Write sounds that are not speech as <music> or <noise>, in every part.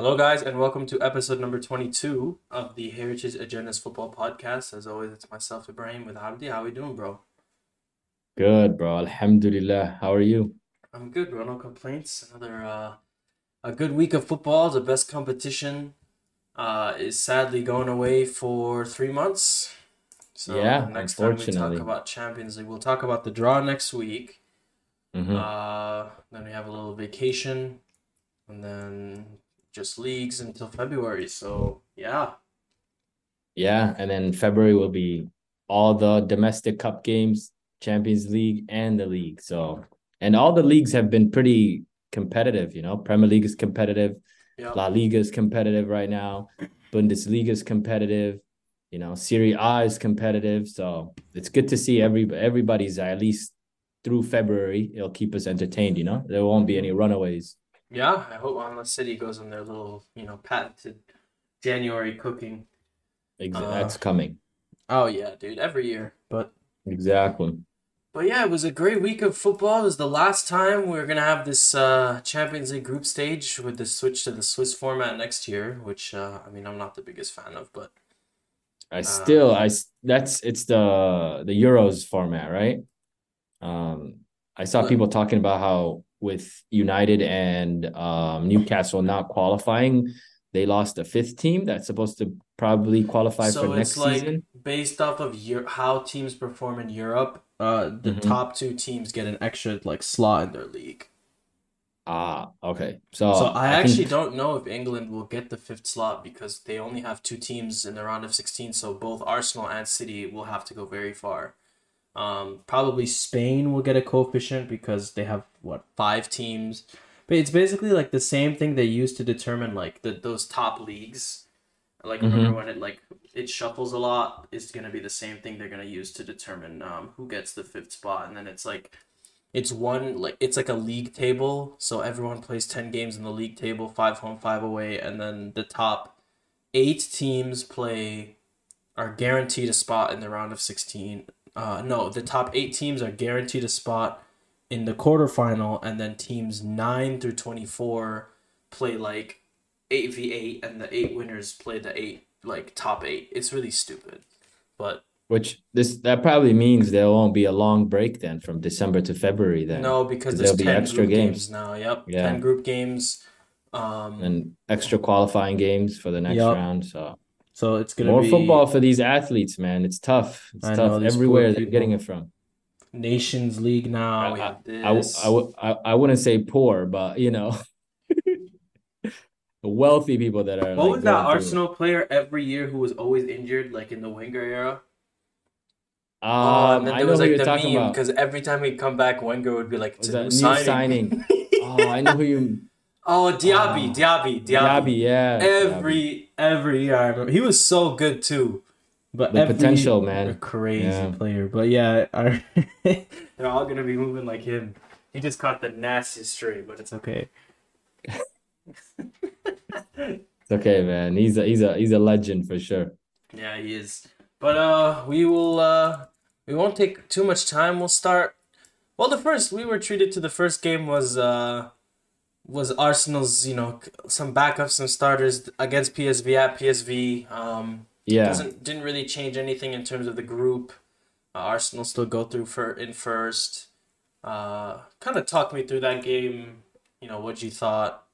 Hello, guys, and welcome to episode number 22 of the Heritage Agendas Football Podcast. As always, it's myself, Ibrahim, with Abdi. How are we doing, bro? Good, bro. Alhamdulillah. How are you? I'm good, bro. No complaints. Another uh, a good week of football. The best competition uh, is sadly going away for three months. So Yeah, next time we talk about Champions League, we'll talk about the draw next week. Mhm. Uh, then we have a little vacation, and then just leagues until February. So yeah, Yeah, and then February will be all the domestic cup games, Champions League, and the league. So, and all the leagues have been pretty competitive. You know, Premier League is competitive, yeah. La Liga is competitive right now, Bundesliga is competitive. You know, Serie A is competitive. So it's good to see every everybody's at least through February. It'll keep us entertained. You know, there won't be any runaways. Yeah, I hope unless City goes on their little, you know, patented January cooking. Ex- Uh, That's coming. Oh yeah, dude, every year. But Exactly. but yeah, it was a great week of football. It was the last time we are gonna have this uh, Champions League group stage with the switch to the Swiss format next year, which uh, I mean I'm not the biggest fan of, but I still I that's it's the the Euros format, right? Um I saw What? people talking about how with United and um Newcastle not qualifying, they lost a fifth team that's supposed to probably qualify so for next it's like season. based off of your how teams perform in Europe. Uh, the Mhm. top two teams get an extra like slot in their league. Ah, okay. So So I, I think- actually don't know if England will get the fifth slot because they only have two teams in the round of 16, so both Arsenal and City will have to go very far. Um, probably Spain will get a coefficient because they have what five teams, but it's basically like the same thing they use to determine like the those top leagues. Like remember Mhm. when it like it shuffles a lot, it's gonna be the same thing they're gonna use to determine um who gets the fifth spot, and then it's like it's one like it's like a league table. So everyone plays 10 games in the league table five home five away. And then the top eight teams play are guaranteed a spot in the round of 16 uh no the top eight teams are guaranteed a spot in the quarterfinal and then teams 9 through 24 play like 8v8 and the eight winners play the eight like top eight it's really stupid but which this that probably means there won't be a long break then from December to February then. No, because there'll be extra games. games. now. Yep. Yeah. 10 group games. Um And extra qualifying games for the next Yup. round. So so it's going to more be football for these athletes, man. It's tough. It's I know, tough these poor everywhere they're people. getting it from. Nations League now. We I- have I, w- this. I, w- I, I wouldn't say poor, but you know, <laughs> the wealthy people that are what like was that going it. Arsenal player every year who was always injured like in the Wenger era? oh, Um, and then I know was like you're the talking meme about. because every time he'd come back, Wenger would be like, "It's a new new signing." <laughs> Oh, I know who you. Oh, Diaby, Oh. Diaby, Diaby. Diaby, yeah. Diaby. Every every year, I remember he was so good too. But The potential, man. a crazy Yeah. player. But yeah, our, <laughs> they're all gonna be moving like him. He just caught the nastiest stray, but it's okay. It's okay, man. He's a he's a he's a legend for sure. Yeah, he is. But uh, we will uh, we won't take too much time. We'll start. Well, the first we were treated to the first game was uh was Arsenal's you know some backups, some starters against PSV at PSV. Um, Yeah. doesn't didn't really change anything in terms of the group. Uh, Arsenal still go through for in first. Uh, kind of talk me through that game. You know what you thought.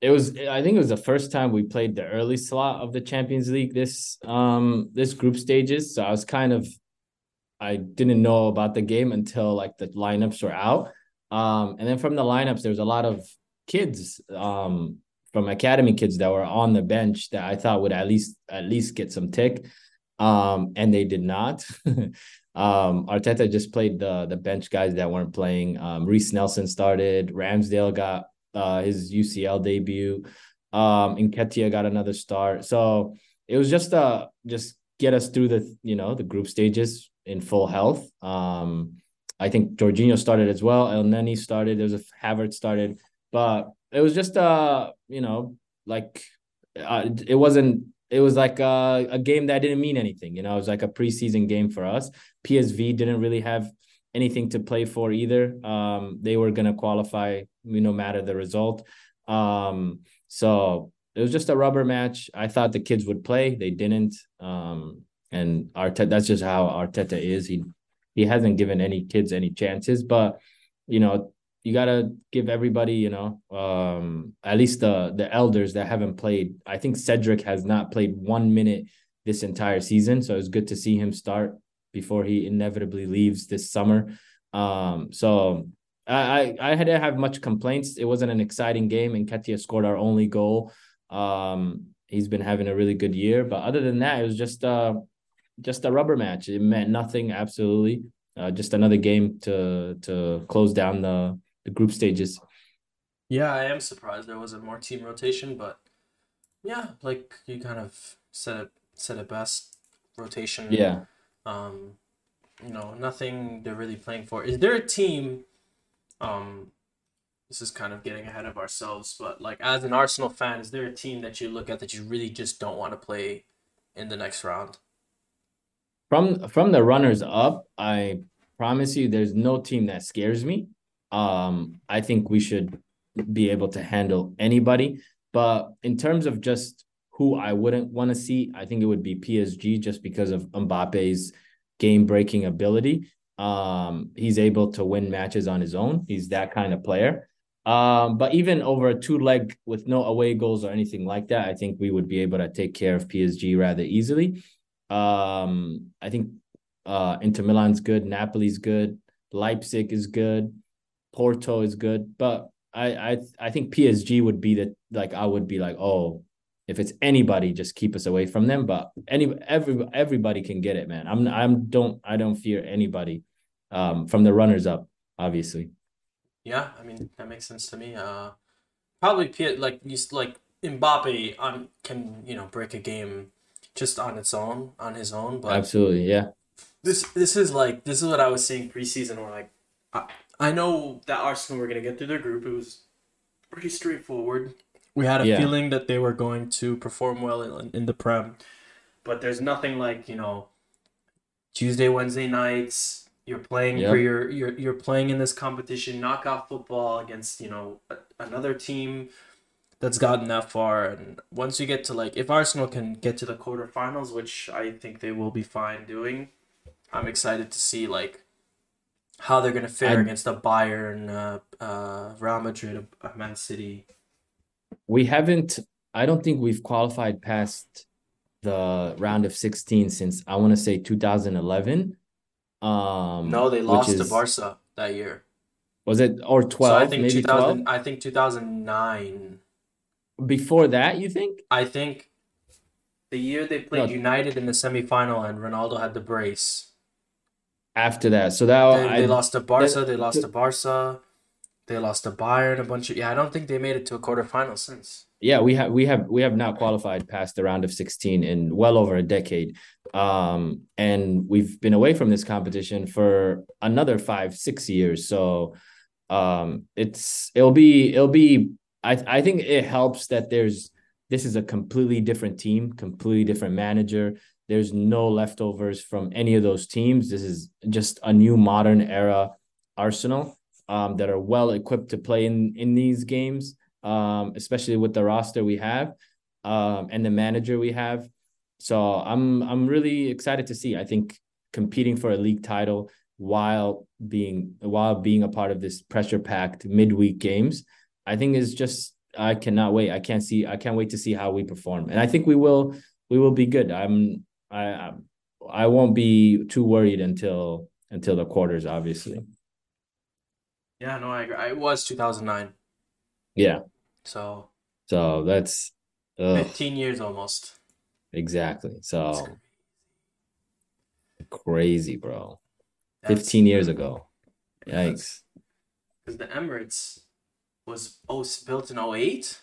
It was I think it was the first time we played the early slot of the Champions League this um this group stages. So I was kind of I didn't know about the game until like the lineups were out. Um and then from the lineups there was a lot of kids um from academy kids that were on the bench that I thought would at least at least get some tick. Um and they did not. <laughs> um Arteta just played the the bench guys that weren't playing. Um Reiss Nelson started, Ramsdale got uh, his UCL debut. Um, Nketiah got another start. So it was just uh just get us through the you know the group stages in full health. Um, I think Jorginho started as well. Elneny started. There was a Havertz started, but it was just uh you know like uh, it wasn't. It was like a, a game that didn't mean anything. You know, it was like a preseason game for us. PSV didn't really have anything to play for either. Um, they were gonna qualify, you no matter the result. Um, So it was just a rubber match. I thought the kids would play, they didn't. Um, and Arteta, that's just how Arteta is. He he hasn't given any kids any chances, but you know, you gotta give everybody, you know, um, at least the the elders that haven't played. I think Cedric has not played one minute this entire season, so it's good to see him start before he inevitably leaves this summer. Um, so I, I didn't have much complaints. It wasn't an exciting game, and Nketiah scored our only goal. Um, he's been having a really good year, but other than that, it was just uh just a rubber match. It meant nothing, absolutely. Uh, just another game to to close down the the group stages. Yeah, I am surprised there wasn't more team rotation, but yeah, like you kind of said it said it best. Rotation. Yeah. Um, you know, nothing they're really playing for. Is there a team? Um, this is kind of getting ahead of ourselves, but like as an Arsenal fan, is there a team that you look at that you really just don't want to play in the next round? From from the runners up, I promise you, there's no team that scares me. Um, I think we should be able to handle anybody. But in terms of just who I wouldn't want to see, I think it would be PSG just because of Mbappe's game breaking ability. Um, he's able to win matches on his own. He's that kind of player. Um, but even over a two leg with no away goals or anything like that, I think we would be able to take care of PSG rather easily. Um, I think uh, Inter Milan's good, Napoli's good, Leipzig is good, Porto is good, but I I I think PSG would be the like I would be like oh if it's anybody just keep us away from them. But any every everybody can get it man. I'm I'm don't I don't fear anybody um from the runners up obviously. Yeah I mean that makes sense to me. Uh probably like you like Mbappe on can you know break a game just on its own on his own but absolutely yeah this this is like this is what I was saying preseason where like I, I know that Arsenal were gonna get through their group. It was pretty straightforward. We had a yeah. feeling that they were going to perform well in, in the Prem, but there's nothing like you know Tuesday, Wednesday nights. You're playing yep. for your you're you're playing in this competition, knockout football against you know another team that's gotten that far. And once you get to like, if Arsenal can get to the quarterfinals, which I think they will be fine doing, I'm excited to see like how they're gonna fare I, against the Bayern, uh, uh, Real Madrid, uh, Man City. We haven't. I don't think we've qualified past the round of 16 since I want to say 2011. Um, no, they lost is, to Barca that year. Was it or 12? So I think maybe 12? I think 2009. Before that, you think? I think the year they played no. United in the semifinal and Ronaldo had the brace after that. So that they, I, they lost to Barca. That, they lost to Barca. They lost to Bayern. A bunch of yeah. I don't think they made it to a quarterfinal since. Yeah, we have we have we have not qualified past the round of sixteen in well over a decade, um, and we've been away from this competition for another five six years. So, um, it's it'll be it'll be. I I think it helps that there's this is a completely different team, completely different manager. There's no leftovers from any of those teams. This is just a new modern era Arsenal um, that are well equipped to play in in these games, um, especially with the roster we have um, and the manager we have. So I'm I'm really excited to see. I think competing for a league title while being while being a part of this pressure packed midweek games, I think is just I cannot wait. I can't see I can't wait to see how we perform. And I think we will we will be good. I'm I I won't be too worried until until the quarters, obviously. Yeah, no, I agree. It was 2009. Yeah. So. So that's. Ugh. 15 years almost. Exactly. So. Crazy, bro. That's 15 years ago. Yikes. Because the Emirates was oh, built in 08?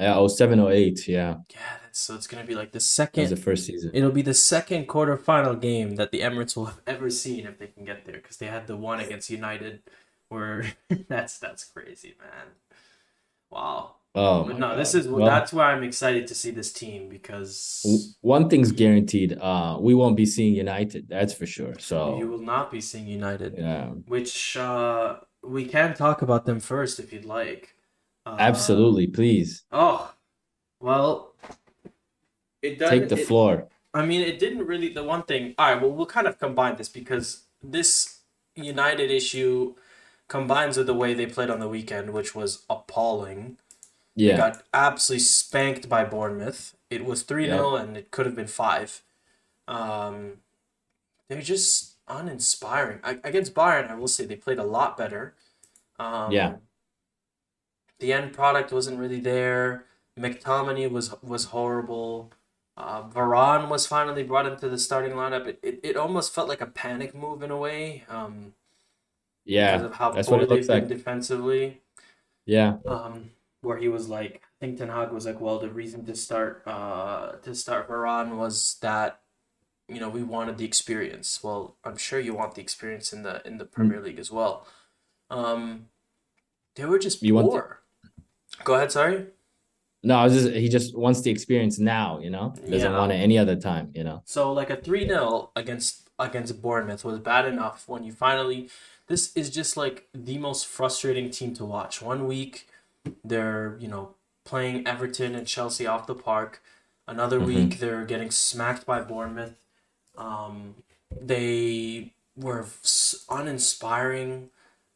Yeah, oh seven or eight, yeah. Yeah, that's, so it's gonna be like the second. the first season. It'll be the second quarterfinal game that the Emirates will have ever seen if they can get there, because they had the one against United, where <laughs> that's that's crazy, man. Wow. Oh, but no, God. this is well, that's why I'm excited to see this team because one thing's guaranteed: uh, we won't be seeing United. That's for sure. So you will not be seeing United. Yeah. Which uh, we can talk about them first if you'd like. Uh, Absolutely, please Oh, well, it does take the it- floor. I mean, it didn't really. The one thing. All right. Well, we'll kind of combine this because this United issue combines with the way they played on the weekend, which was appalling. They Yeah, got absolutely spanked by Bournemouth. It was 3 0 and it could have been 5. Um, they're just uninspiring. I, against Bayern, I will say they played a lot better. Um, Yeah. The end product wasn't really there. McTominay was was horrible. Uh, Varane was finally brought into the starting lineup. It, it, it almost felt like a panic move in a way um, because of how that's poor what it they've looks been like. defensively yeah, um, where he was like, I think Ten Hag was like, well, the reason to start uh to start Varane was that you know we wanted the experience. Well, I'm sure you want the experience in the in the Premier League as well. Um, they were just You want the- poor. Go ahead, sorry. No, I was just he just wants the experience now, you know? Doesn't Yeah. want it any other time, you know? So like a 3-0 against against Bournemouth was bad enough when you finally this is just like the most frustrating team to watch. One week they're, you know, playing Everton and Chelsea off the park. Another Mhm. week they're getting smacked by Bournemouth. Um they were uninspiring.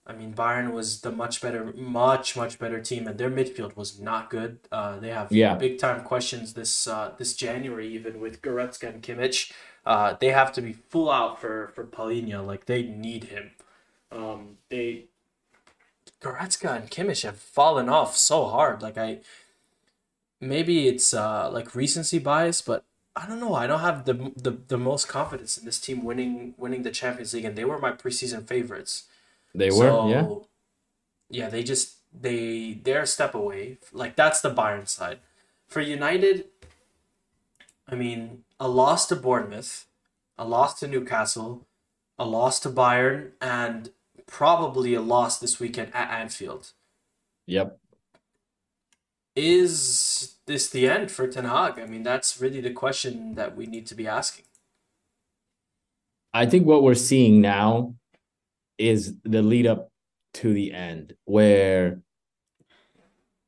I mean, Bayern was the much better, much much better team, and their midfield was not good. Uh, they have Yeah. big time questions this uh, this January, even with Goretzka and Kimmich. Uh, they have to be full out for for Palhinha. Like they need him. Um, they Goretzka and Kimmich have fallen off so hard. Like I, maybe it's uh like recency bias, but I don't know. I don't have the the, the most confidence in this team winning winning the Champions League, and they were my preseason favorites. They were, yeah. Yeah, they just they they're a step away. Like that's the Bayern side. For United, I mean, a loss to Bournemouth, a loss to Newcastle, a loss to Bayern, and probably a loss this weekend at Anfield. Yep. Is this the end for Ten Hag? I mean, that's really the question that we need to be asking. I think what we're seeing now is the lead up to the end where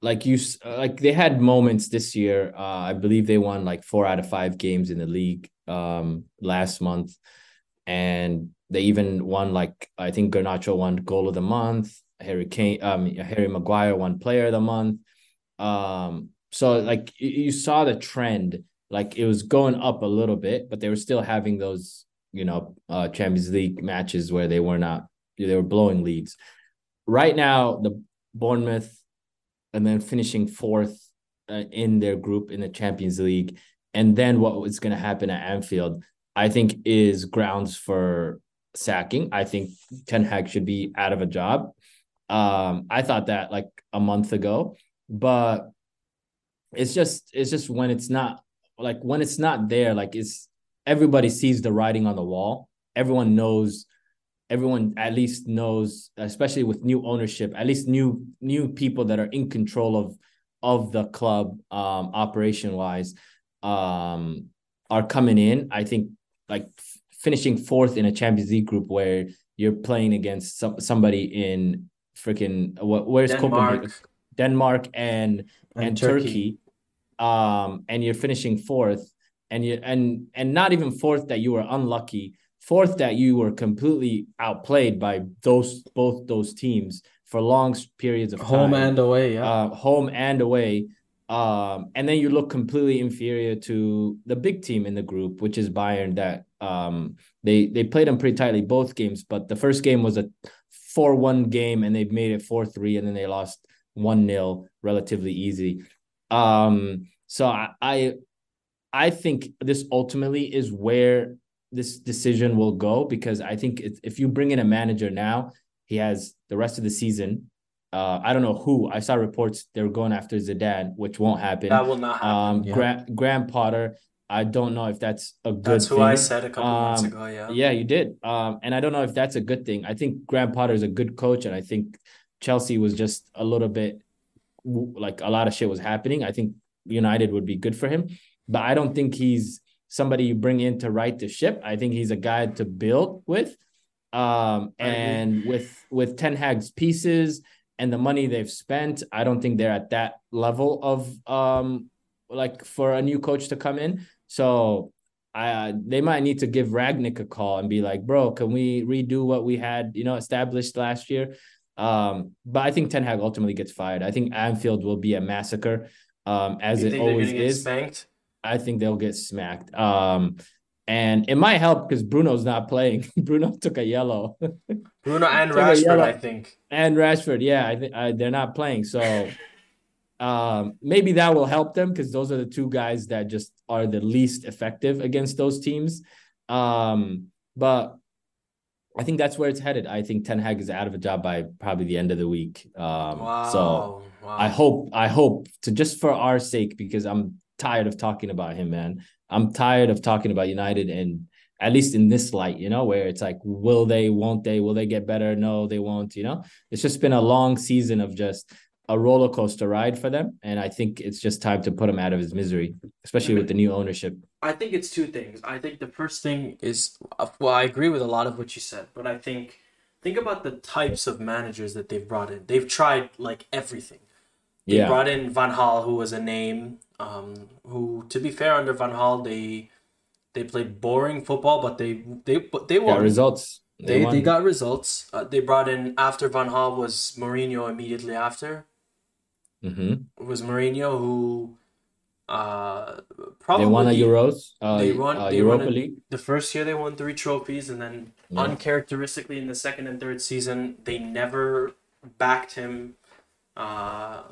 like you like they had moments this year uh I believe they won like 4 out of 5 games in the league um last month and they even won like I think Garnacho won goal of the month Harry Kane um Harry Maguire won player of the month um so like you, saw the trend like it was going up a little bit but they were still having those you know uh Champions League matches where they were not they were blowing leads. Right now, the Bournemouth and then finishing fourth uh, in their group in the Champions League, and then what was going to happen at Anfield, I think is grounds for sacking. I think Ten Hag should be out of a job. Um, I thought that like a month ago, but it's just it's just when it's not like when it's not there, like it's everybody sees the writing on the wall. Everyone knows everyone at least knows especially with new ownership at least new new people that are in control of of the club um operation wise um are coming in. I think like f- finishing fourth in a champions league group where you're playing against some somebody in freaking what where's Copenhagen Denmark denmark and and, turkey. um and you're finishing fourth and you and and not even fourth that you were unlucky fourth that you were completely outplayed by those both those teams for long periods of time home and away. Yeah, uh, home and away um and then you look completely inferior to the big team in the group which is Bayern that um they they played them pretty tightly both games but the first game was a 4-1 game and they made it 4-3 and then they lost 1-0 relatively easy um so I, I I think this ultimately is where this decision will go because I think if, if you bring in a manager now, he has the rest of the season. Uh, I don't know who. I saw reports they're going after Zidane, which won't happen. that will not happen. Um, yeah. Graham, Graham Potter. I don't know if that's a good. That's who thing. I said a couple months Um, ago. Yeah. Yeah, you did. Um, and I don't know if that's a good thing. I think Graham Potter is a good coach, and I think Chelsea was just a little bit like a lot of shit was happening. I think United would be good for him, but I don't think he's somebody you bring in to right the ship. I think he's a guy to build with. Um, and with with Ten Hag's pieces and the money they've spent, I don't think they're at that level of um like for a new coach to come in. So I they might need to give Rangnick a call and be like, bro, can we redo what we had, you know, established last year? Um, but I think Ten Hag ultimately gets fired. I think Anfield will be a massacre, um, as it always is. Spanked? I think they'll get smacked. Um, and it might help because Bruno's not playing. <laughs> Bruno took a yellow. <laughs> Bruno and Rashford, I think. And Rashford, yeah, I think they're not playing. So um, maybe that will help them because those are the two guys that just are the least effective against those teams. Um, but I think that's where it's headed. I think Ten Hag is out of a job by probably the end of the week. Um, wow. So wow. I hope, I hope to just for our sake, because I'm tired of talking about him, man. I'm tired of talking about United and at least in this light, you know, where it's like, will they, won't they, will they get better? No, they won't, you know. It's just been a long season of just a roller coaster ride for them. And I think it's just time to put him out of his misery, especially with the new ownership. I think it's two things. I think the first thing is, well, I agree with a lot of what you said, but I think, think about the types of managers that they've brought in. They've tried like everything. They yeah. brought in Van Gaal, who was a name, um, who, to be fair, under Van Gaal, they they played boring football, but they they but they won results. They they, they got results. Uh, they brought in after Van Gaal was Mourinho immediately after. Mm-hmm. It was Mourinho who uh probably they won a Euros. Uh, they won uh, they Europa won a, League. The first year they won three trophies, and then yeah. uncharacteristically in the second and third season they never backed him. Uh,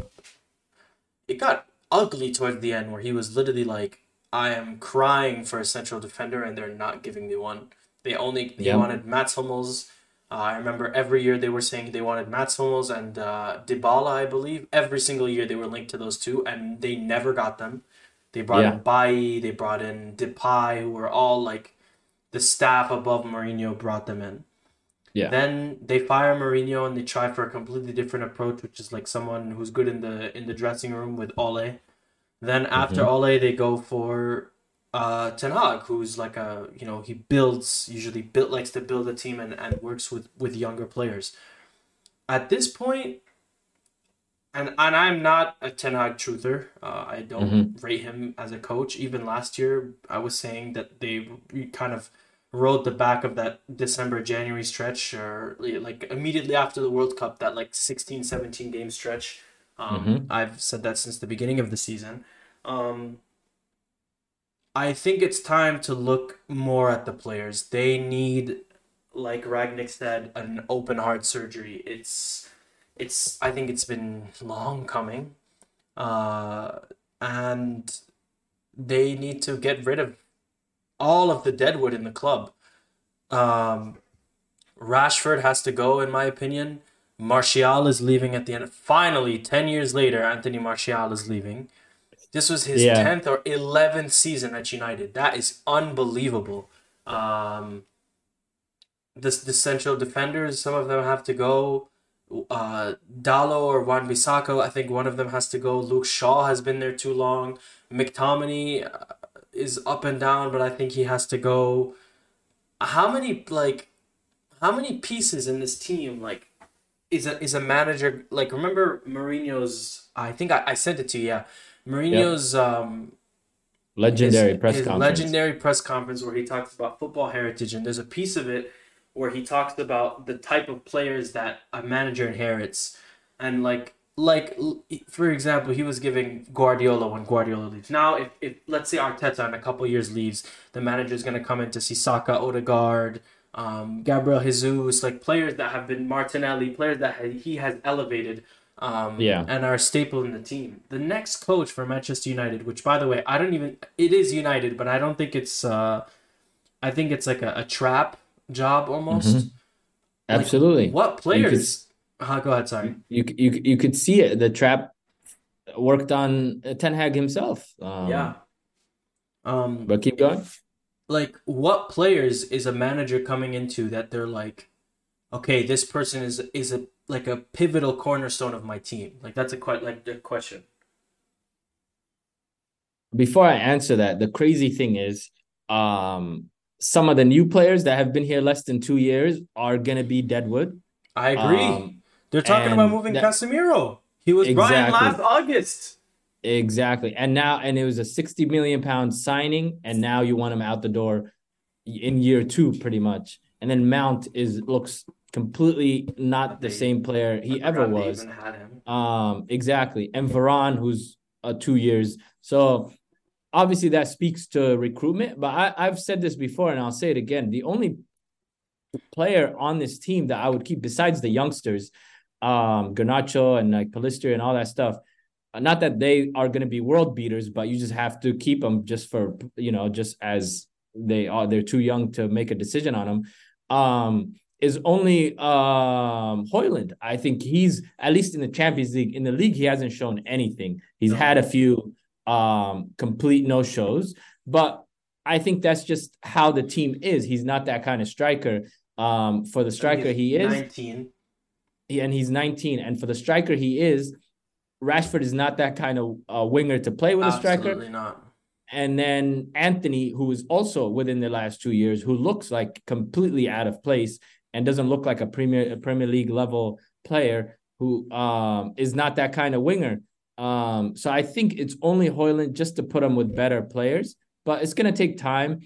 it got ugly towards the end where he was literally like, "I am crying for a central defender, and they're not giving me one." They only they wanted Mats Hummels uh, I remember every year they were saying they wanted Mats Hummels and uh, Dybala, I believe. Every single year they were linked to those two, and they never got them. They brought yeah. in Bailly, they brought in Depay, who were all like the staff above Mourinho brought them in. Yeah. Then they fire Mourinho and they try for a completely different approach, which is like someone who's good in the in the dressing room with Ole. Then after mm-hmm. Ole, they go for uh, Ten Hag, who's like a you know he builds usually built likes to build a team and, and works with with younger players. At this point, and and I'm not a Ten Hag truther. Uh, I don't mm-hmm. rate him as a coach. Even last year, I was saying that they kind of rode the back of that December January stretch, or like immediately after the World Cup, that like 16, 17 game stretch. Um, mm-hmm. I've said that since the beginning of the season. Um, I think it's time to look more at the players. They need, like Rangnick said, an open heart surgery. It's, it's. I think it's been long coming, uh, and they need to get rid of all of the deadwood in the club. Um, Rashford has to go, in my opinion. Martial is leaving at the end. Finally, ten years later, Anthony Martial is leaving. This was his yeah. 10th or 11th season at United. That is unbelievable. Um, the, the central defenders, some of them have to go. Uh, Dalot or Wan-Bissaka, I think one of them has to go. Luke Shaw has been there too long. McTominay uh, is up and down, but I think he has to go. How many like, how many pieces in this team like, is a is a manager like? Remember Mourinho's? I think I, I sent it to you. Yeah, Mourinho's yep. um, legendary his, press his conference. legendary press conference where he talks about football heritage, and there's a piece of it where he talks about the type of players that a manager inherits, and like like for example, he was giving Guardiola when Guardiola leaves. Now, if, if let's say Arteta in a couple years leaves, the manager is going to come in to see Saka, Odegaard, um, Gabriel Jesus, like players that have been Martinelli, players that he has elevated um, yeah. and are a staple in the team. The next coach for Manchester United, which by the way, I don't even it is United, but I don't think it's uh, I think it's like a, a trap job almost. Mm-hmm. Absolutely. Like, what players? Could, uh, go ahead. Sorry. You you you could see it. The trap worked on Ten Hag himself. Um, yeah. Um, but keep going. Like, what players is a manager coming into that they're like, okay, this person is is a like a pivotal cornerstone of my team? Like that's a quite like the question. Before I answer that, the crazy thing is, um, some of the new players that have been here less than two years are gonna be deadwood. I agree. Um, They're talking about moving that- Casemiro. He was Brian Exactly. last August. Exactly. And now, and it was a 60 million pound signing, and now you want him out the door in year two, pretty much. And then Mount is looks completely not the same player he ever was. even had him. Um, exactly. And Varane, who's uh, two years. So obviously that speaks to recruitment. But I, I've said this before, and I'll say it again. The only player on this team that I would keep, besides the youngsters, um, Garnacho and like Pellistri and all that stuff. uh, Not that they are going to be world beaters, but you just have to keep them just for you know, just as they are. They're too young to make a decision on them. Um, is only um Højlund. I think he's at least in the Champions League. In the league, he hasn't shown anything. He's No. had a few um complete no shows, but I think that's just how the team is. He's not that kind of striker. Um, for the striker he is, 19. he- and he's 19. And for the striker he is, Rashford is not that kind of uh, winger to play with a striker. Absolutely not. And then Antony, who is also within the last two years, who looks like completely out of place and doesn't look like a Premier a Premier League level player, who um, is not that kind of winger. Um, so I think it's only Højlund just to put him with better players, but it's gonna take time.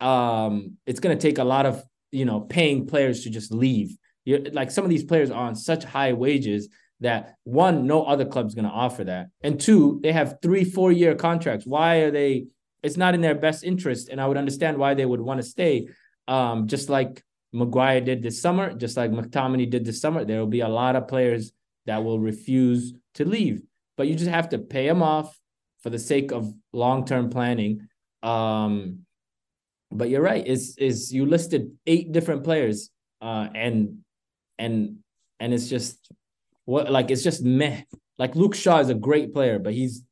Um, it's gonna take a lot of you know paying players to just leave. you like some of these players are on such high wages that one, no other club's going to offer that, and two, they have three, four year contracts. Why are they? It's not in their best interest, and I would understand why they would want to stay. Um, just like Maguire did this summer, just like McTominay did this summer, there will be a lot of players that will refuse to leave, but you just have to pay them off for the sake of long term planning. Um, but you're right. Is is you listed eight different players, uh, and and and it's just what like it's just meh. Like Luke Shaw is a great player, but he's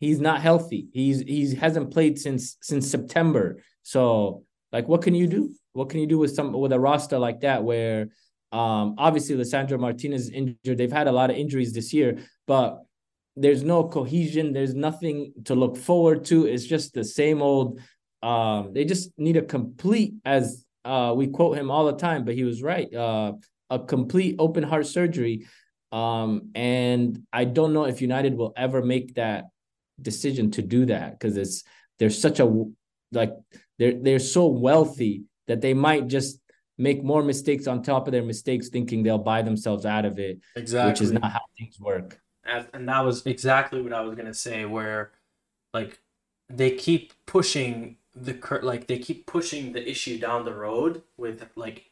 he's not healthy. He's he's hasn't played since since September. So like, what can you do? What can you do with some with a roster like that where um obviously Lisandro Martinez is injured. They've had a lot of injuries this year, but there's no cohesion. There's nothing to look forward to. It's just the same old. Um, they just need a complete, as uh, we quote him all the time, but he was right. Uh, a complete open heart surgery. Um, and I don't know if United will ever make that decision to do that because it's they're such a like they're they're so wealthy that they might just make more mistakes on top of their mistakes, thinking they'll buy themselves out of it, Exactly. which is not how things work. and, and that was exactly what I was gonna say. Where, like, they keep pushing the cur- like they keep pushing the issue down the road with like,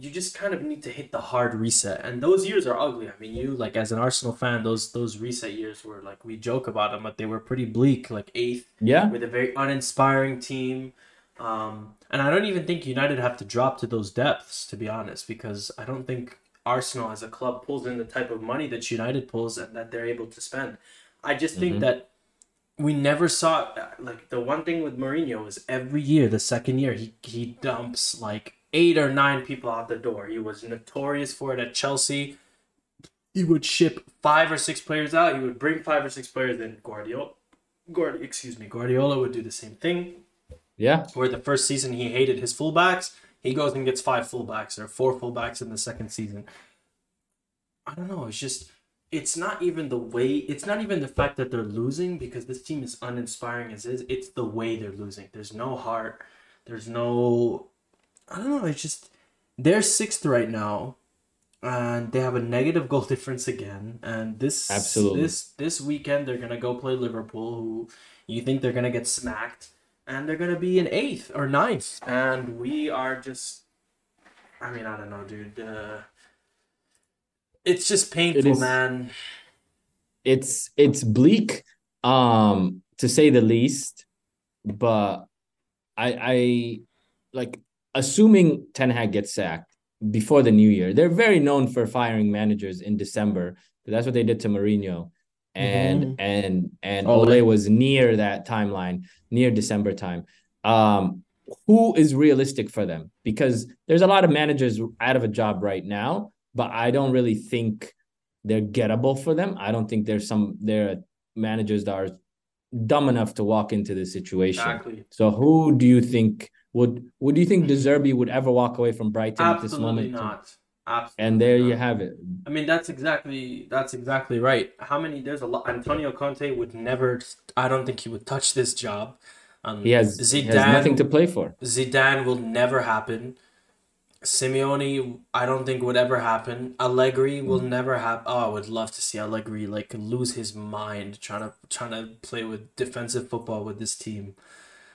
you just kind of need to hit the hard reset. And those years are ugly. I mean, you like as an Arsenal fan, those those reset years were like we joke about them, but they were pretty bleak. Like eighth Yeah, with a very uninspiring team. Um, and I don't even think United have to drop to those depths, to be honest, because I don't think Arsenal as a club pulls in the type of money that United pulls and that they're able to spend. I just think Mhm. that we never saw like the one thing with Mourinho is every year, the second year, he he dumps like eight or nine people out the door. He was notorious for it at Chelsea. He would ship five or six players out. He would bring five or six players in. Guardiola, Guardi, excuse me, Guardiola would do the same thing. yeah, Where the first season he hated his fullbacks, he goes and gets five fullbacks or four fullbacks in the second season. I don't know. It's just, it's not even the way. It's not even the fact that they're losing because this team is uninspiring as is. It's the way they're losing. There's no heart. There's no. I don't know. It's just they're sixth right now, and they have a negative <laughs> goal difference again. And this Absolutely. this this weekend they're gonna go play Liverpool, who you think they're gonna get smacked, and they're gonna be in eighth or ninth, and we are just. I mean, I don't know, dude. Uh, it's just painful, is. man. it's it's bleak, um, to say the least. But I I like assuming Ten Hag gets sacked before the new year. They're very known for firing managers in December. That's what they did to Mourinho. And Mhm. and and Ole. Ole was near that timeline, near December time. Um, who is realistic for them? Because there's a lot of managers out of a job right now, but I don't really think they're gettable for them. I don't think there's some there are managers that are dumb enough to walk into this situation. Exactly. So who do you think would would you think De Zerbi would ever walk away from Brighton at this Absolutely moment? not. Absolutely and there not. you have it. I mean, that's exactly that's exactly right. How many? There's a lot. Antonio Conte would never. I don't think he would touch this job. Um, He has, he has nothing to play for. Zidane will never happen. Simeone, I don't think would ever happen. Allegri will never happen. Oh, I would love to see Allegri like lose his mind trying to trying to play with defensive football with this team.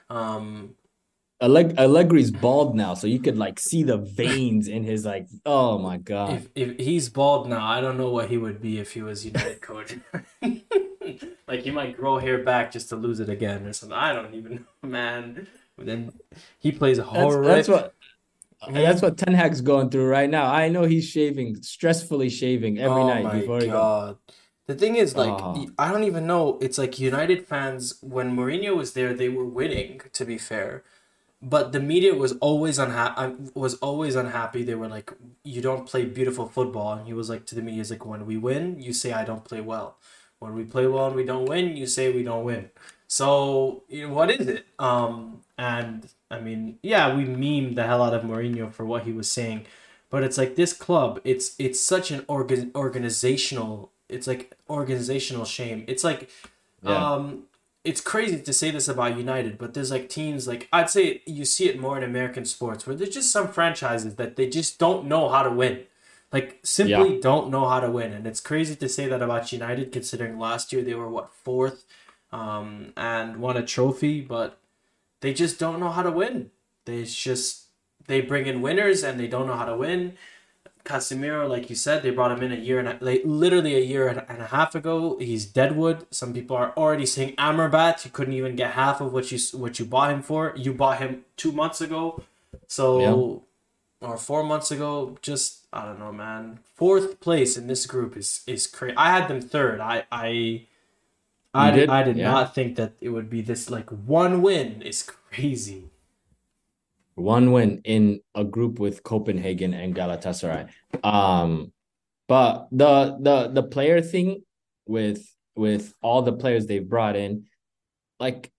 Um, Alleg- Allegri's bald now, so you could like see the veins in his like. Oh my god! if if he's bald now, I don't know what he would be if he was United coach. <laughs> like he might grow hair back just to lose it again or something. I don't even know, man. But then he plays That's, horrific. that's what. That's what Ten Hag's going through right now. I know he's shaving, stressfully shaving every oh night my before he goes. The thing is, like, Oh. I don't even know. It's like United fans, when Mourinho was there, they were winning, to be fair. But the media was always unhappy. Was always unhappy. They were like, "You don't play beautiful football." And he was like to the media, "He's like, when we win, you say I don't play well. When we play well and we don't win, you say we don't win." So you know, what is it? Um, and I mean, yeah, we meme the hell out of Mourinho for what he was saying, but it's like this club. It's it's such an organ organizational. It's like organizational shame. It's like, Yeah. um, it's crazy to say this about United, but there's like teams like I'd say you see it more in American sports where there's just some franchises that they just don't know how to win. Like simply don't know how to win. And it's crazy to say that about United considering last year they were what fourth um and won a trophy, but they just don't know how to win. They just they bring in winners and they don't know how to win. Casemiro, like you said, they brought him in a year and a, like literally a year and a half ago. He's deadwood. Some people are already saying Amrabat. You couldn't even get half of what you what you bought him for. You bought him two months ago, so or four months ago. Just I don't know, man. Fourth place in this group is is crazy. I had them third. I I. I You did, did? I did Yeah. not think that it would be this like one win is crazy. One win in a group with Copenhagen and Galatasaray. Um, but the the the player thing with with all the players they've brought in, like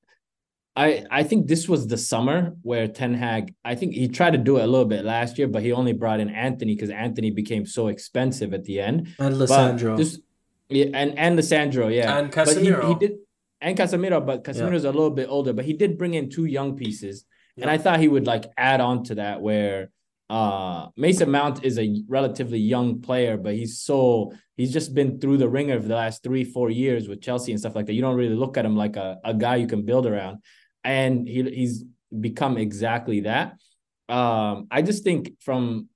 I I think this was the summer where Ten Hag I think he tried to do it a little bit last year, but he only brought in Antony because Antony became so expensive at the end. And But Lisandro. this- yeah, and and Lisandro, yeah, And But he, he did, and Casemiro, but Casemiro's a little bit older, but he did bring in two young pieces, and I thought he would like add on to that where uh Mason Mount is a relatively young player, but he's so he's just been through the ringer for the last three four years with Chelsea and stuff like that. You don't really look at him like a, a guy you can build around, and he he's become exactly that. Um, I just think from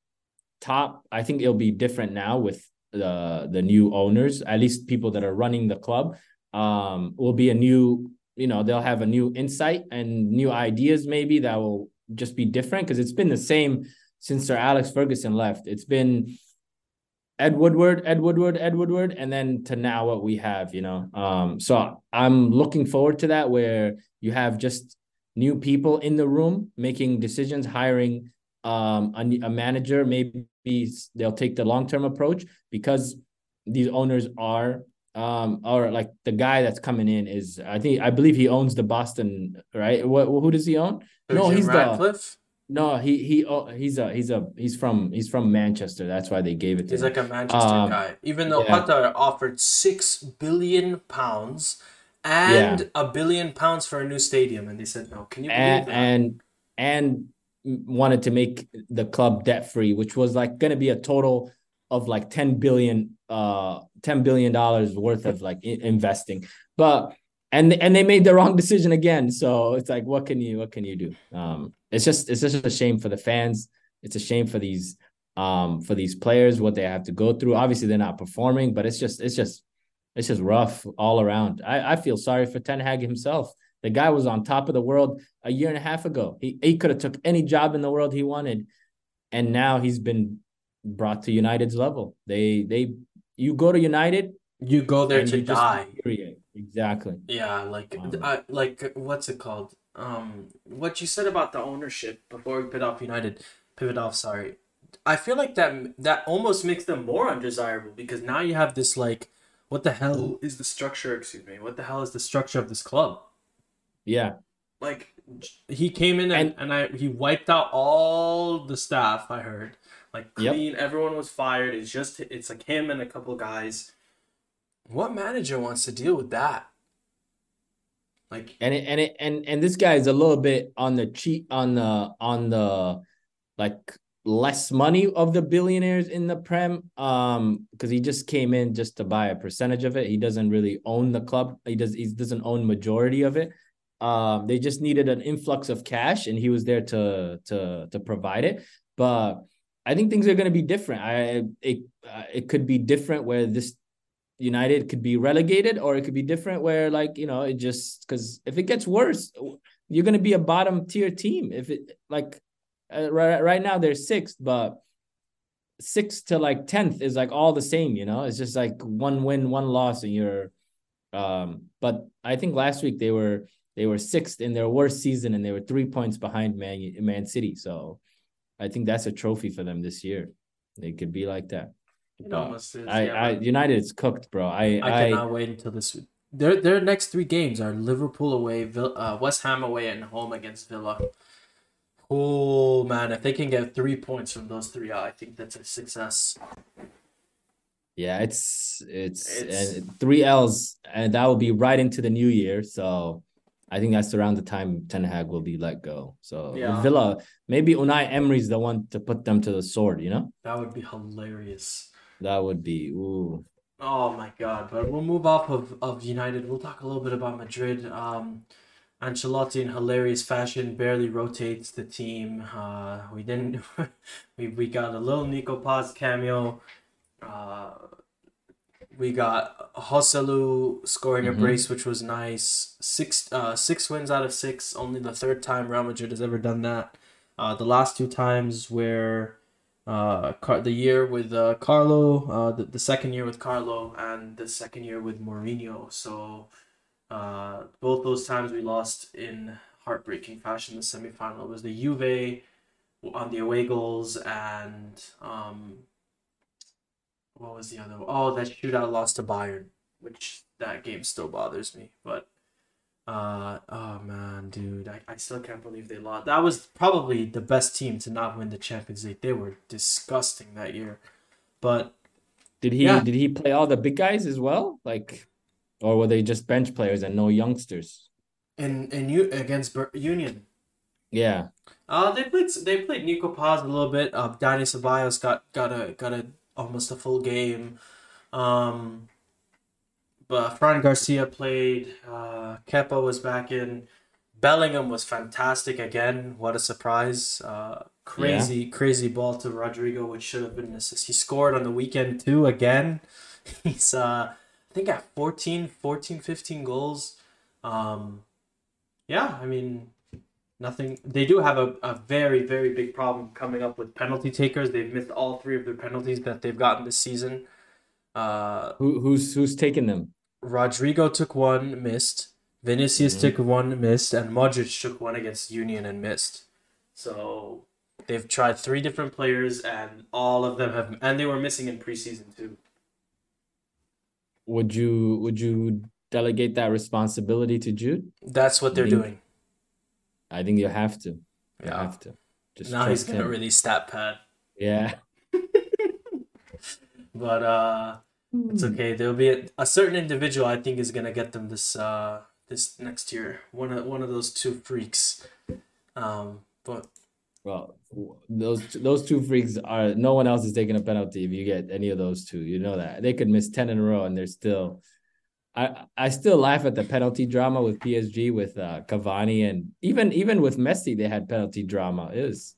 top, I think it'll be different now with the the new owners, at least people that are running the club. Um, will be a new, you know, they'll have a new insight and new ideas maybe that will just be different because it's been the same since Sir Alex Ferguson left. It's been Ed Woodward, Ed Woodward, Ed Woodward, and then to now what we have, you know. Um, so I'm looking forward to that where you have just new people in the room making decisions, hiring um a, a manager. Maybe they'll take the long term approach because these owners are um or like the guy that's coming in is I think I believe he owns the Boston right. What who does he own? No, Jim he's the Ratcliffe. no he he oh, he's a he's a he's from he's from Manchester. That's why they gave it to him. He's him. like a Manchester Um, guy. Even though yeah. Qatar offered six billion pounds and a billion pounds for a new stadium, and they said no. Can you believe and that? and and wanted to make the club debt free, which was like going to be a total of like 10 billion uh 10 billion dollars worth of like i- investing. But and and they made the wrong decision again. So it's like what can you what can you do? Um it's just it's just a shame for the fans. It's a shame for these um for these players what they have to go through. Obviously they're not performing, but it's just it's just it's just rough all around. I, I feel sorry for Ten Hag himself. The guy was on top of the world a year and a half ago. He he could have took any job in the world he wanted, and now he's been brought to United's level. They they you go to United you go there and to you die. period. Exactly. Yeah, like Um, I, like what's it called? Um, what you said about the ownership before we pivot off United, pivot off. Sorry, I feel like that that almost makes them more undesirable because now you have this like, what the hell is the structure? Excuse me. What the hell is the structure of this club? Yeah. Like he came in and, and I he wiped out all the staff. I heard Like Yep. clean, everyone was fired. It's just it's like him and a couple guys. What manager wants to deal with that? Like and it, and it, and and this guy is a little bit on the cheat on the on the like less money of the billionaires in the prem um because he just came in just to buy a percentage of it he doesn't really own the club he does he doesn't own majority of it um they just needed an influx of cash and he was there to to to provide it but i think things are going to be different i it uh, it could be different where this United could be relegated, or it could be different where, like, you know, it just because if it gets worse, you're going to be a bottom tier team. If it like uh, right right now they're sixth, but sixth to like tenth is like all the same. You know, it's just like one win, one loss, and you're. Um, but I think last week they were they were sixth in their worst season, and they were three points behind Man Man City. So I think that's a trophy for them this year. It could be like that. it almost is. I, yeah, I but United is cooked, bro. I I I, cannot wait until this. Their their next three games are Liverpool away, Vill- uh, West Ham away, and home against Villa. Oh man, if they can get three points from those three, I think that's a success. yeah, it's it's, It's- three L's, and that will be right into the new year. So I think that's around the time Ten Hag will be let go. So Yeah. Villa, maybe Unai Emery's the one to put them to the sword. You know, That would be hilarious. that would be ooh. Oh my god! But we'll move off of, of United. We'll talk a little bit about Madrid. Um, Ancelotti in hilarious fashion barely rotates the team. Uh, we didn't. <laughs> we we got a little Nico Paz cameo. Uh, we got Joselu scoring a Mhm. brace, which was nice. Six uh six wins out of six. Only the third time Real Madrid has ever done that. Uh, the last two times where uh Car- the year with uh, Carlo, uh the, the second year with Carlo, and the second year with Mourinho. So, uh, both those times we lost in heartbreaking fashion. The semifinal was the Juve on the away goals, and um, what was the other? one? Oh, that shootout loss to Bayern, which that game still bothers me. But uh, oh man, dude, I, I still can't believe they lost. That was probably the best team to not win the Champions League. They were disgusting that year. But Did he Yeah. did he play all the big guys as well? Like, or were they just bench players and no youngsters? in in you against Ber- Union, Yeah, uh, they played they played Nico Paz a little bit. Uh, Dani Ceballos got got a got a almost a full game. Um, but Fran Garcia played. Uh, Kepa was back in. Bellingham was fantastic again. What a surprise! Uh, crazy, crazy ball to Rodrygo, which should have been an assist. He scored on the weekend too again. <laughs> He's uh, I think at 14, 14, 15 goals. Um, yeah, I mean, nothing. They do have a, a very, very big problem coming up with penalty takers. They've missed all three of their penalties that they've gotten this season. Uh, who who's who's taking them? Rodrygo took one, missed. Vinicius Mhm. took one, missed, and Modric took one against Union and missed. So they've tried three different players, and all of them have, and they were missing in preseason too. Would you would you delegate that responsibility to Jude? That's what they're doing. I think you have to. You Yeah. have to. Just Now he's gonna him. really stat pad, Yeah. <laughs> but uh, it's okay. There'll be a, a certain individual I think is gonna get them this uh this next year. One of one of those two freaks. Um, but Well, those those two freaks are no one else is taking a penalty if you get any of those two. You know that they could miss ten in a row and they're still. I I still laugh at the penalty drama with PSG with uh, Cavani and even even with Messi they had penalty drama. It was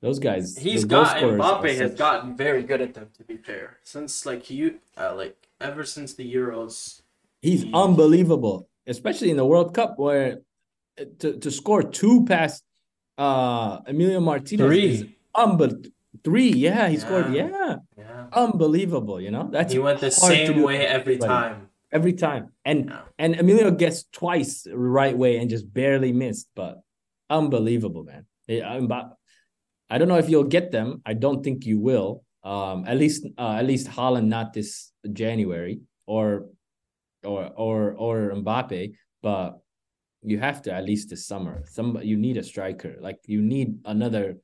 those guys. He's got Mbappe has such- gotten very good at them. To be fair, since like you, uh, like ever since the Euros, He's he- unbelievable, especially in the World Cup where uh, to to score two past uh Emilio Martinez is three. unbel- three. Yeah, he scored. Yeah. Yeah, Yeah, unbelievable. You know that's he went the same way every everybody. time. Every time, and Yeah. and Emilio gets twice right way and just barely missed, but unbelievable, man. I'm I don't know if you'll get them. I don't think you will. Um, at least uh, at least Haaland not this January or or or or Mbappe, but you have to at least this summer. Some you need a striker. Like you need another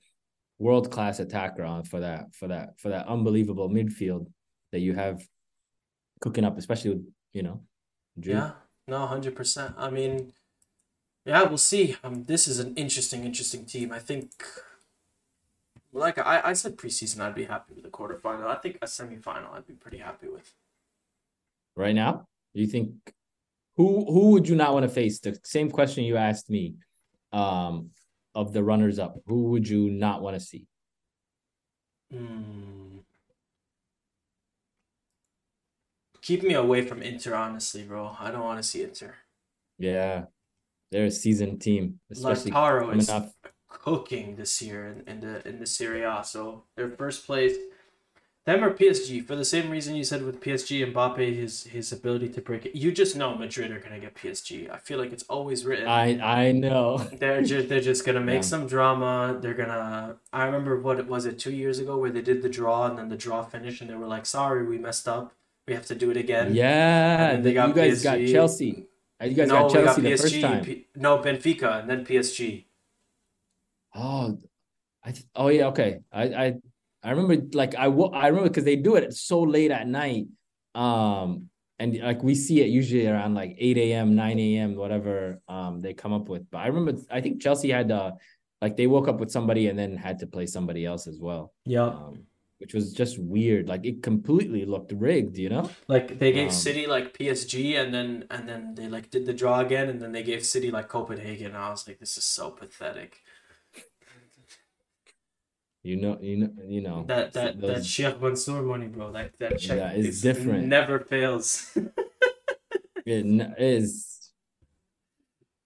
world class attacker on for that for that for that unbelievable midfield that you have cooking up, especially with you know. Yeah, no, hundred percent. I mean, yeah, we'll see. Um, this is an interesting, interesting team. I think, like I, I said preseason, I'd be happy with a quarterfinal. I think a semifinal, I'd be pretty happy with. Right now, you think who who would you not want to face? The same question you asked me, um, of the runners up. Who would you not want to see? Hmm. Keep me away from Inter, honestly, bro. I don't want to see Inter. Yeah, they're a seasoned team, especially Lautaro is off. cooking this year in, in the in the Serie A. So their first place, them or PSG for the same reason you said with PSG and Mbappe, his his ability to break it. You just know Madrid are gonna get PSG. I feel like it's always written. I I know. <laughs> They're just they're just gonna make yeah. some drama. They're gonna. I remember what it was it two years ago where they did the draw and then the draw finished and they were like, sorry, we messed up. We have to do it again. Yeah, they got you guys PSG. got Chelsea. Uh, you guys no, got Chelsea got the first time. P- no, Benfica and then PSG. Oh, I th- oh yeah, okay. I I I remember like I I remember because they do it so late at night. Um, and like we see it usually around like 8 a.m 9 a.m whatever um they come up with but i remember i think chelsea had uh like they woke up with somebody and then had to play somebody else as well yeah um, which was just weird. Like it completely looked rigged, you know. Like they gave um, City like PSG, and then and then they like did the draw again, and then they gave City like Copenhagen. And I was like, this is so pathetic. You know, you know, you know that that those... that Sheikh Mansour money, bro. Like that check yeah, is, different. Never fails. <laughs> it is.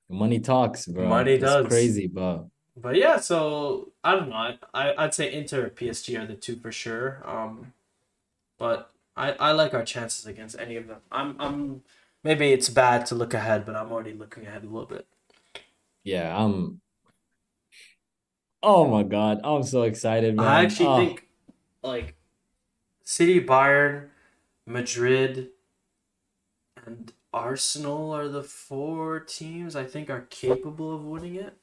Money talks, bro. Money it's does. Crazy, but but yeah, so I don't know. I, I I'd say Inter or PSG are the two for sure. Um, but I I like our chances against any of them. I'm I'm maybe it's bad to look ahead, but I'm already looking ahead a little bit. Yeah, I'm. Oh my god, I'm so excited, man. I actually oh. think like City, Bayern, Madrid, and Arsenal are the four teams I think are capable of winning it.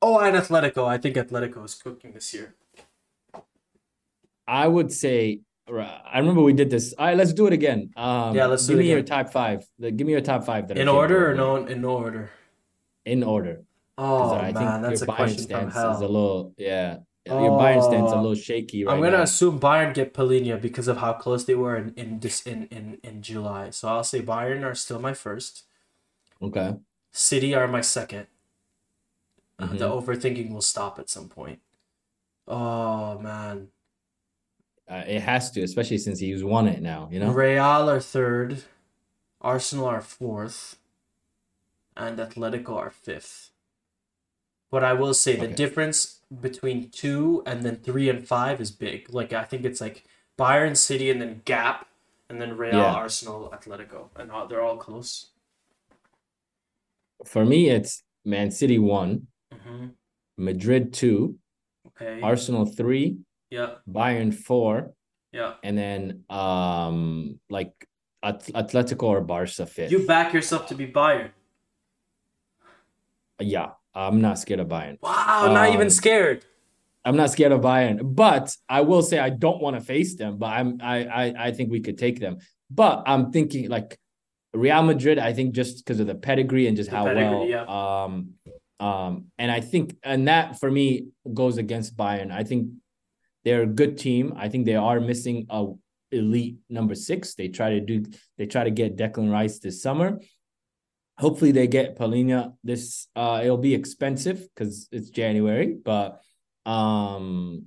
Oh, and Atletico. I think Atletico is cooking this year. I would say. I remember we did this. All right, let's do it again. Um, yeah, let's do give me your top five. Give me your top five. That in order or no? In no order. In order. Oh I man, that's a question from hell. Is a little yeah. Oh, your Bayern stance is a little shaky right I'm gonna now. assume Bayern get Palhinha because of how close they were in in this in, in in July. So I'll say Bayern are still my first. Okay. City are my second. Mm-hmm. The overthinking will stop at some point. Oh man. Uh, it has to, especially since he's won it now. You know, Real are third, Arsenal are fourth, and Atletico are fifth. But I will say okay. the difference between two and then three and five is big. Like I think it's like Bayern, City, and then Gap, and then Real, yeah. Arsenal, Atletico, and they're all close. For me, it's Man City one, Mm-hmm. Madrid two. Okay. Arsenal three. Yeah. Bayern four. Yeah. And then um like At- Atletico or Barca fifth. You back yourself to be Bayern. Yeah, I'm not scared of Bayern. Wow, um, not even scared. I'm not scared of Bayern, but I will say I don't want to face them. But I'm I I I think we could take them. But I'm thinking like Real Madrid. I think just because of the pedigree and just the how pedigree, well yeah. um um, and I think, and that for me goes against Bayern. I think they're a good team. I think they are missing a elite number six. They try to do, they try to get Declan Rice this summer. Hopefully they get Palhinha this. Uh, it'll be expensive because it's January, but um,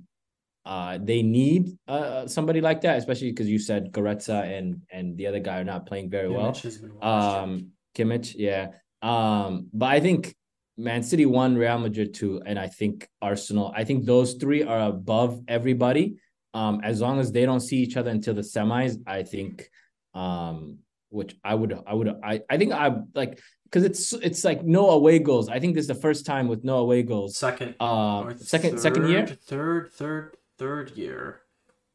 uh, they need uh, somebody like that, especially because you said Goretzka and and the other guy are not playing very Kimmich well. Um, Kimmich, yeah. Um, but I think Man City one, Real Madrid two, and I think Arsenal. I think those three are above everybody. Um, as long as they don't see each other until the semis, I think. Um, which I would, I would, I, I think I like because it's it's like no away goals. I think this is the first time with no away goals. Second, uh, second, third, second year, third, third, third year.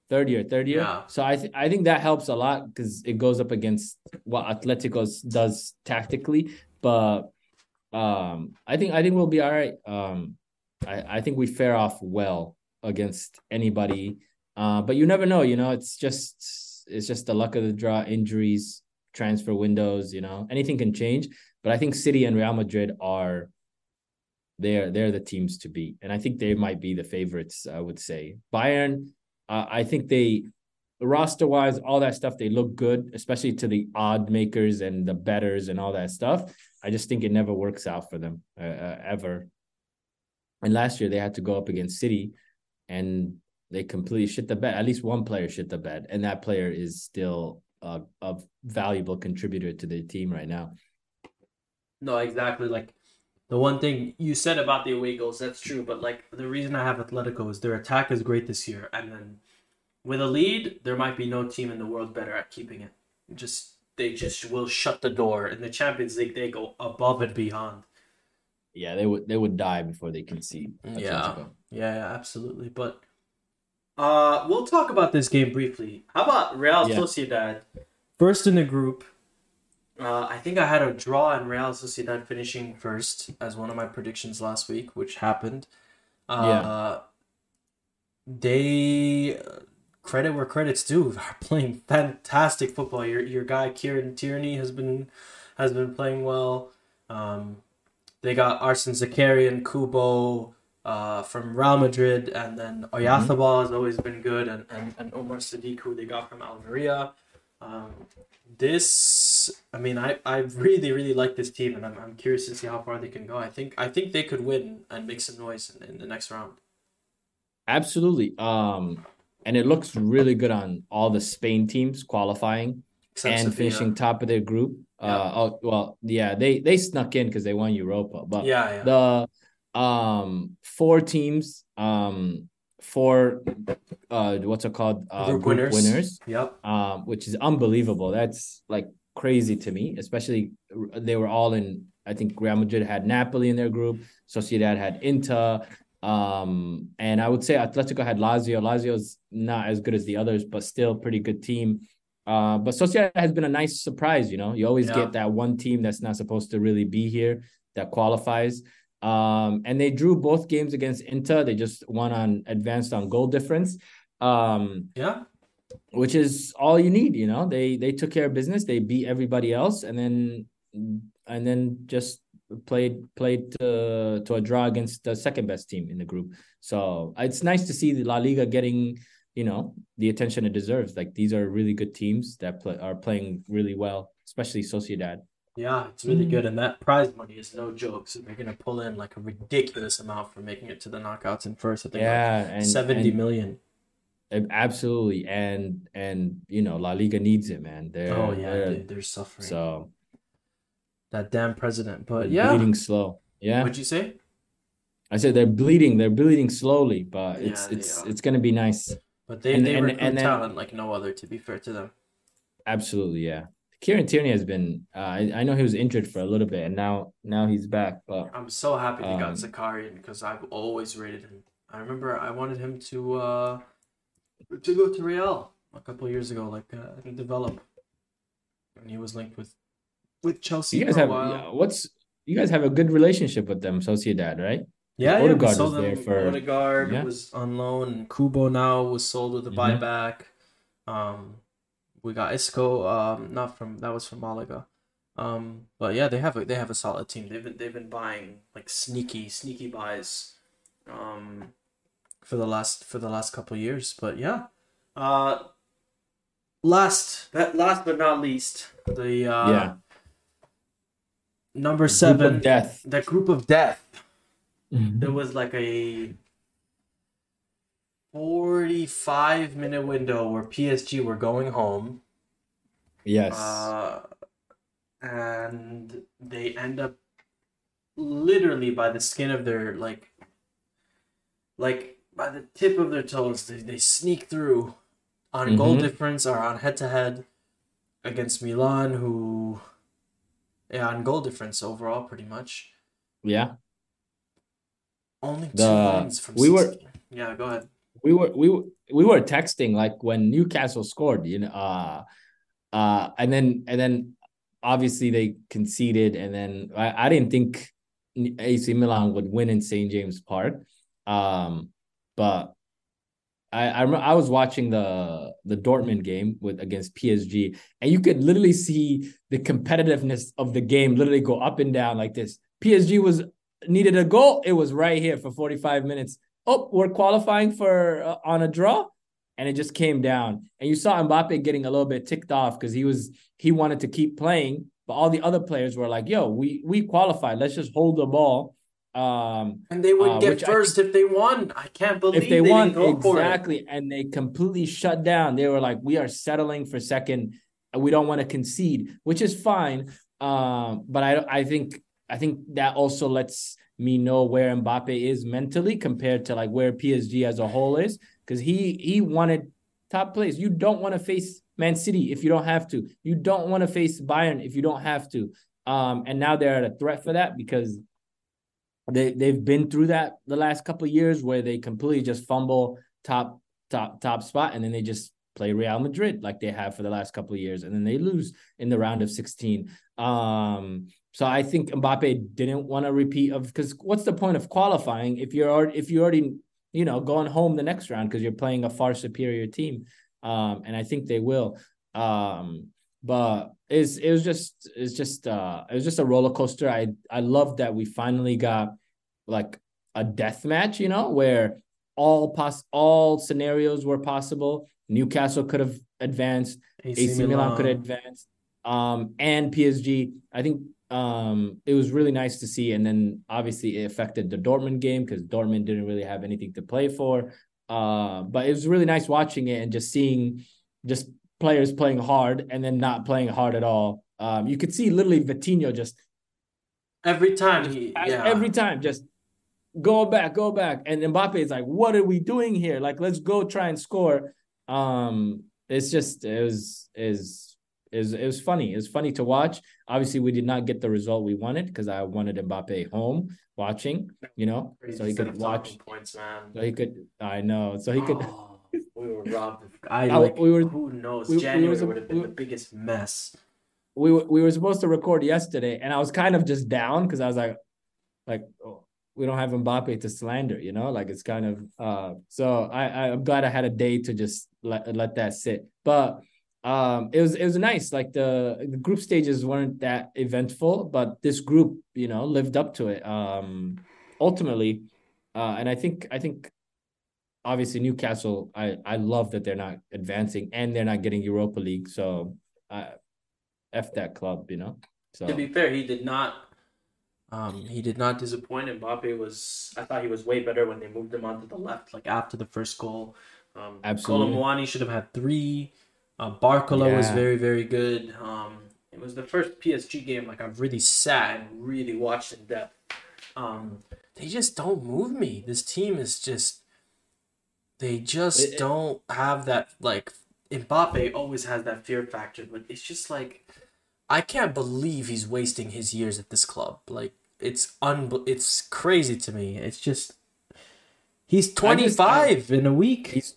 Third year, third year. Yeah. So I th- I think that helps a lot because it goes up against what Atletico does tactically, but um, I think I think we'll be all right. Um, I, I think we fare off well against anybody. Uh, but you never know, you know, it's just it's just the luck of the draw, injuries, transfer windows, you know, anything can change. But I think City and Real Madrid are they're they're the teams to beat. And I think they might be the favorites, I would say. Bayern, uh, I think they roster wise, all that stuff, they look good, especially to the odd makers and the betters and all that stuff. I just think it never works out for them uh, uh, ever. And last year they had to go up against City, and they completely shit the bed. At least one player shit the bed, and that player is still a, a valuable contributor to the team right now. No, exactly. Like the one thing you said about the away goals, that's true. But like the reason I have Atletico is their attack is great this year, and then with a lead, there might be no team in the world better at keeping it. Just they just will shut the door. In the Champions League, they go above and beyond. Yeah, they would they would die before they concede. Yeah, yeah, yeah, absolutely. But uh, we'll talk about this game briefly. How about Real yeah. Sociedad, first in the group? Uh, I think I had a draw in Real Sociedad finishing first as one of my predictions last week, which happened. Uh, yeah. They credit where credit's due. Are <laughs> playing fantastic football. Your your guy Kieran Tierney has been has been playing well. Um, they got Arsen Zakharyan, Kubo uh, from Real Madrid, and then Oyarzabal mm-hmm. has always been good, and, and, and Umar Sadiq, who they got from Almeria. Um, this, I mean, I, I really really like this team, and I'm, I'm curious to see how far they can go. I think I think they could win and make some noise in, in the next round. Absolutely. Um, and it looks really good on all the Spain teams qualifying Except and Sevilla. finishing top of their group. Yeah. Uh, oh, well, yeah, they they snuck in because they won Europa, but yeah, yeah, the um four teams, um four uh what's it called uh, group, group winners. winners, yep, um, which is unbelievable. That's like crazy to me, especially they were all in. I think Real Madrid had Napoli in their group. Sociedad had Inter. Um, and I would say Atletico had Lazio. Lazio's not as good as the others, but still pretty good team. Uh, but Sociedad has been a nice surprise. You know, you always yeah. get that one team that's not supposed to really be here that qualifies. Um, and they drew both games against Inter. They just won on advanced on goal difference. Um, yeah, which is all you need. You know, they they took care of business. They beat everybody else, and then and then just played played to, to a draw against the second best team in the group. So it's nice to see the La Liga getting you know the attention it deserves. Like these are really good teams that play, are playing really well, especially Sociedad. Yeah, it's really mm. good, and that prize money is no joke. So they're gonna pull in like a ridiculous amount for making it to the knockouts in first. I think yeah, like and, seventy and, million. Absolutely, and and you know La Liga needs it, man. They're, oh yeah, they're, they're suffering. So that damn president. But yeah, bleeding slow. Yeah. What'd you say? I said they're bleeding. They're bleeding slowly, but it's yeah, it's it's gonna be nice. But they and, they and, recruit and then, talent like no other. To be fair to them. Absolutely, yeah. Kieran Tierney has been. Uh, I, I know he was injured for a little bit, and now now he's back. But I'm so happy they um, got Zakharyan because I've always rated him. I remember I wanted him to uh to go to Real a couple years ago, like uh, develop, and he was linked with with Chelsea. You guys have what's you guys have a good relationship with them, Sociedad, right? Yeah, Odegaard yeah, was there for Odegaard yeah. was on loan, and Kubo now was sold with a mm-hmm. buyback. Um, we got Isco, um, not from that was from Malaga. Um, but yeah, they have a they have a solid team. They've been they've been buying like sneaky sneaky buys, um, for the last for the last couple years. But yeah, uh, last that last but not least, the uh, yeah number seven, death. The group of death. Mm-hmm. There was like a 45 minute window where PSG were going home. Yes. Uh, and they end up literally by the skin of their like like by the tip of their toes they, they sneak through on mm-hmm. goal difference or on head to head against Milan who yeah, and goal difference overall, pretty much. Yeah. Only two the, wins from we 60. were. Yeah, go ahead. We were we were we were texting like when Newcastle scored, you know, uh, uh, and then and then obviously they conceded, and then I, I didn't think AC Milan would win in St James Park. Um, but I I, remember I was watching the the Dortmund game with against PSG, and you could literally see the competitiveness of the game literally go up and down like this. PSG was needed a goal. It was right here for 45 minutes. Oh, we're qualifying for uh, on a draw and it just came down. And you saw Mbappe getting a little bit ticked off because he was he wanted to keep playing, but all the other players were like, "Yo, we we qualified. Let's just hold the ball." Um, and they would uh, get first if they won. I can't believe if they, they won exactly, and they completely shut down. They were like, "We are settling for second. We don't want to concede," which is fine. Um, but I I think I think that also lets me know where Mbappe is mentally compared to like where PSG as a whole is because he he wanted top place. You don't want to face Man City if you don't have to. You don't want to face Bayern if you don't have to. Um, and now they're at a threat for that because they they've been through that the last couple years where they completely just fumble top top top spot and then they just play Real Madrid like they have for the last couple of years and then they lose in the round of 16. Um, so I think Mbappe didn't want to repeat of because what's the point of qualifying if you're already, if you already you know, going home the next round because you're playing a far superior team. Um, and I think they will. Um, but it's it was just it's just uh it was just a roller coaster. I I love that we finally got like a death match, you know, where all pos all scenarios were possible. Newcastle could have advanced, AC, AC Milan. Milan could have advanced, um, and PSG. I think um, it was really nice to see. And then obviously it affected the Dortmund game because Dortmund didn't really have anything to play for. Uh, but it was really nice watching it and just seeing just players playing hard and then not playing hard at all. Um, you could see literally Vitinha just every time he yeah. every time just go back, go back. And Mbappe is like, what are we doing here? Like, let's go try and score. Um, it's just it was is is it was funny. It was funny to watch. Obviously, we did not get the result we wanted because I wanted Mbappe home watching, you know, Crazy so he could watch points, man. So he could. I know. So he could. We were robbed. I like. We were. Who knows? We, January we would have been we, the biggest mess. We were, we were supposed to record yesterday, and I was kind of just down because I was like, like. Oh, we don't have Mbappe to slander, you know, like it's kind of uh so I I'm glad I had a day to just let let that sit. But um, it was it was nice. Like the, the group stages weren't that eventful, but this group, you know, lived up to it. Um, ultimately, uh, and I think I think obviously Newcastle, I I love that they're not advancing and they're not getting Europa League. So, I f that club, you know. So to be fair, he did not. Um, he did not disappoint. Mbappe was. I thought he was way better when they moved him onto the left, like after the first goal. Um, Absolutely. Kolo Muani should have had three. Uh, Barcola yeah. was very very good. Um, it was the first PSG game like I've really sat and really watched in depth. Um, they just don't move me. This team is just they just it, don't have that like Mbappe always has that fear factor, but it's just like I can't believe he's wasting his years at this club. Like it's un it's crazy to me. It's just he's 25 in a week. He's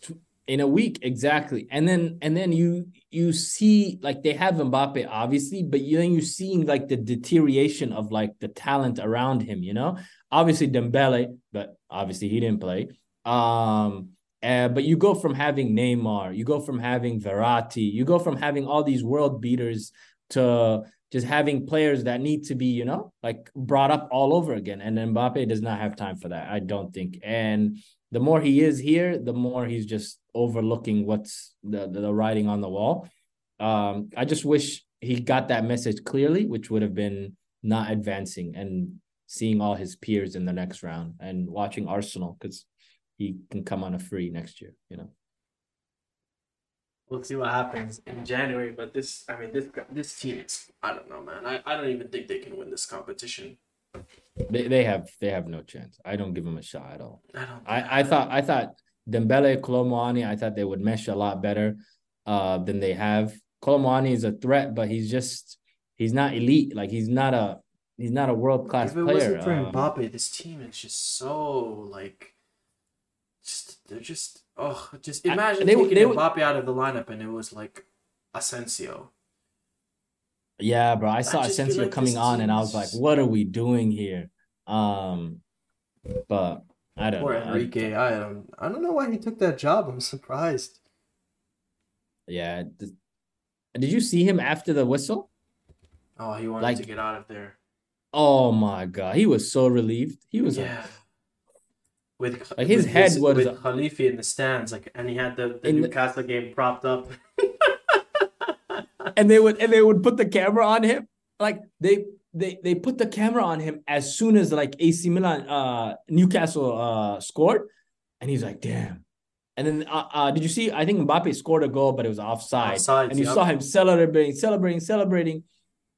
in a week exactly and then and then you you see like they have Mbappe obviously but you, then you seeing like the deterioration of like the talent around him you know obviously Dembele but obviously he didn't play um uh, but you go from having Neymar you go from having Verratti you go from having all these world beaters to just having players that need to be, you know, like brought up all over again. And Mbappe does not have time for that, I don't think. And the more he is here, the more he's just overlooking what's the, the writing on the wall. Um, I just wish he got that message clearly, which would have been not advancing and seeing all his peers in the next round and watching Arsenal because he can come on a free next year, you know. We'll see what happens in January, but this, I mean, this this team is, I don't know, man. I, I don't even think they can win this competition. They they have they have no chance. I don't give them a shot at all. I don't. I, I thought I thought Dembele, Kolo Muani, I thought they would mesh a lot better uh, than they have. Kolo Muani is a threat, but he's just he's not elite. Like he's not a he's not a world class player. If it wasn't for um, Mbappe, this team is just so like, just they're just oh, just imagine I, they, taking they, Mbappe out of the lineup and it was like Asensio. Yeah, bro. I saw I Asensio like coming on, and I was like, "What are we doing here?" Um, but I don't Poor know. Enrique. I don't. I don't know why he took that job. I'm surprised. Yeah. th- Did you see him after the whistle? Oh, he wanted Like- to get out of there. Oh my God. He was so relieved. He was like, Yeah. With Like, his with head was- with Khelaifi in the stands, like, and he had the, the In the- Newcastle game propped up. <laughs> and they would and they would put the camera on him. Like they they they put the camera on him as soon as like AC Milan uh Newcastle uh scored, and he's like, damn. And then uh, uh did you see? I think Mbappe scored a goal, but it was offside. Offsides, and you saw him celebrating, celebrating, celebrating,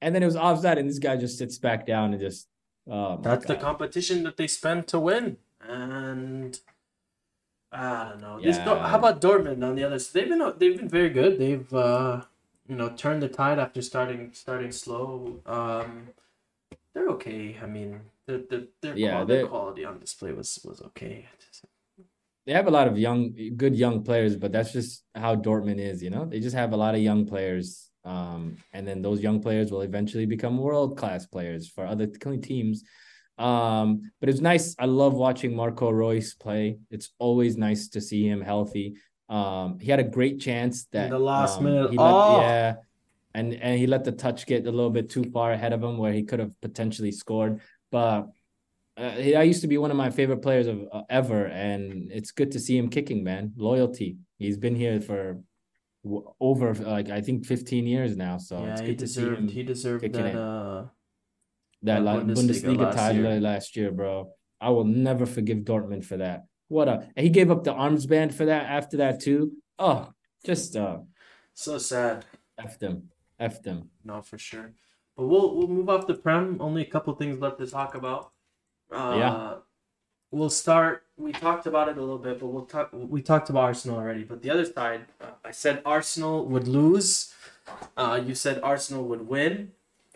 and then it was offside, and this guy just sits back down and just. Oh That's the competition that they spend to win, and I don't know. Dor- how about Dortmund on the other side? They've been they've been very good. They've uh, you know turned the tide after starting starting slow. Um, they're okay. I mean, their their their, Yeah, qual- their they're- quality on display was was okay. they have a lot of young, good young players, but that's just how Dortmund is. You know, they just have a lot of young players, um, and then those young players will eventually become world class players for other teams. Um, but it's nice. I love watching Marco Reus play. It's always nice to see him healthy. Um, he had a great chance that the last um, minute. let- Oh! yeah, and and he let the touch get a little bit too far ahead of him, where he could have potentially scored. But uh, he, I used to be one of my favorite players of uh, ever, and it's good to see him kicking, man. Loyalty. He's been here for w- over like I think 15 years now, so yeah, it's he good to see him. deserved he deserved that. it. Uh, that like Bundesliga Bundesliga, last title year. last year, bro. I will never forgive Dortmund for that. What a he gave up the arms band for that after that too. Oh, just uh so sad. F them. F them. No, for sure. But we'll we'll move off the prem. Only a couple things left to talk about. Uh, Yeah. We'll start. We talked about it a little bit, but we'll talk. We talked about Arsenal already. But the other side, uh, I said Arsenal would lose. Uh, you said Arsenal would win.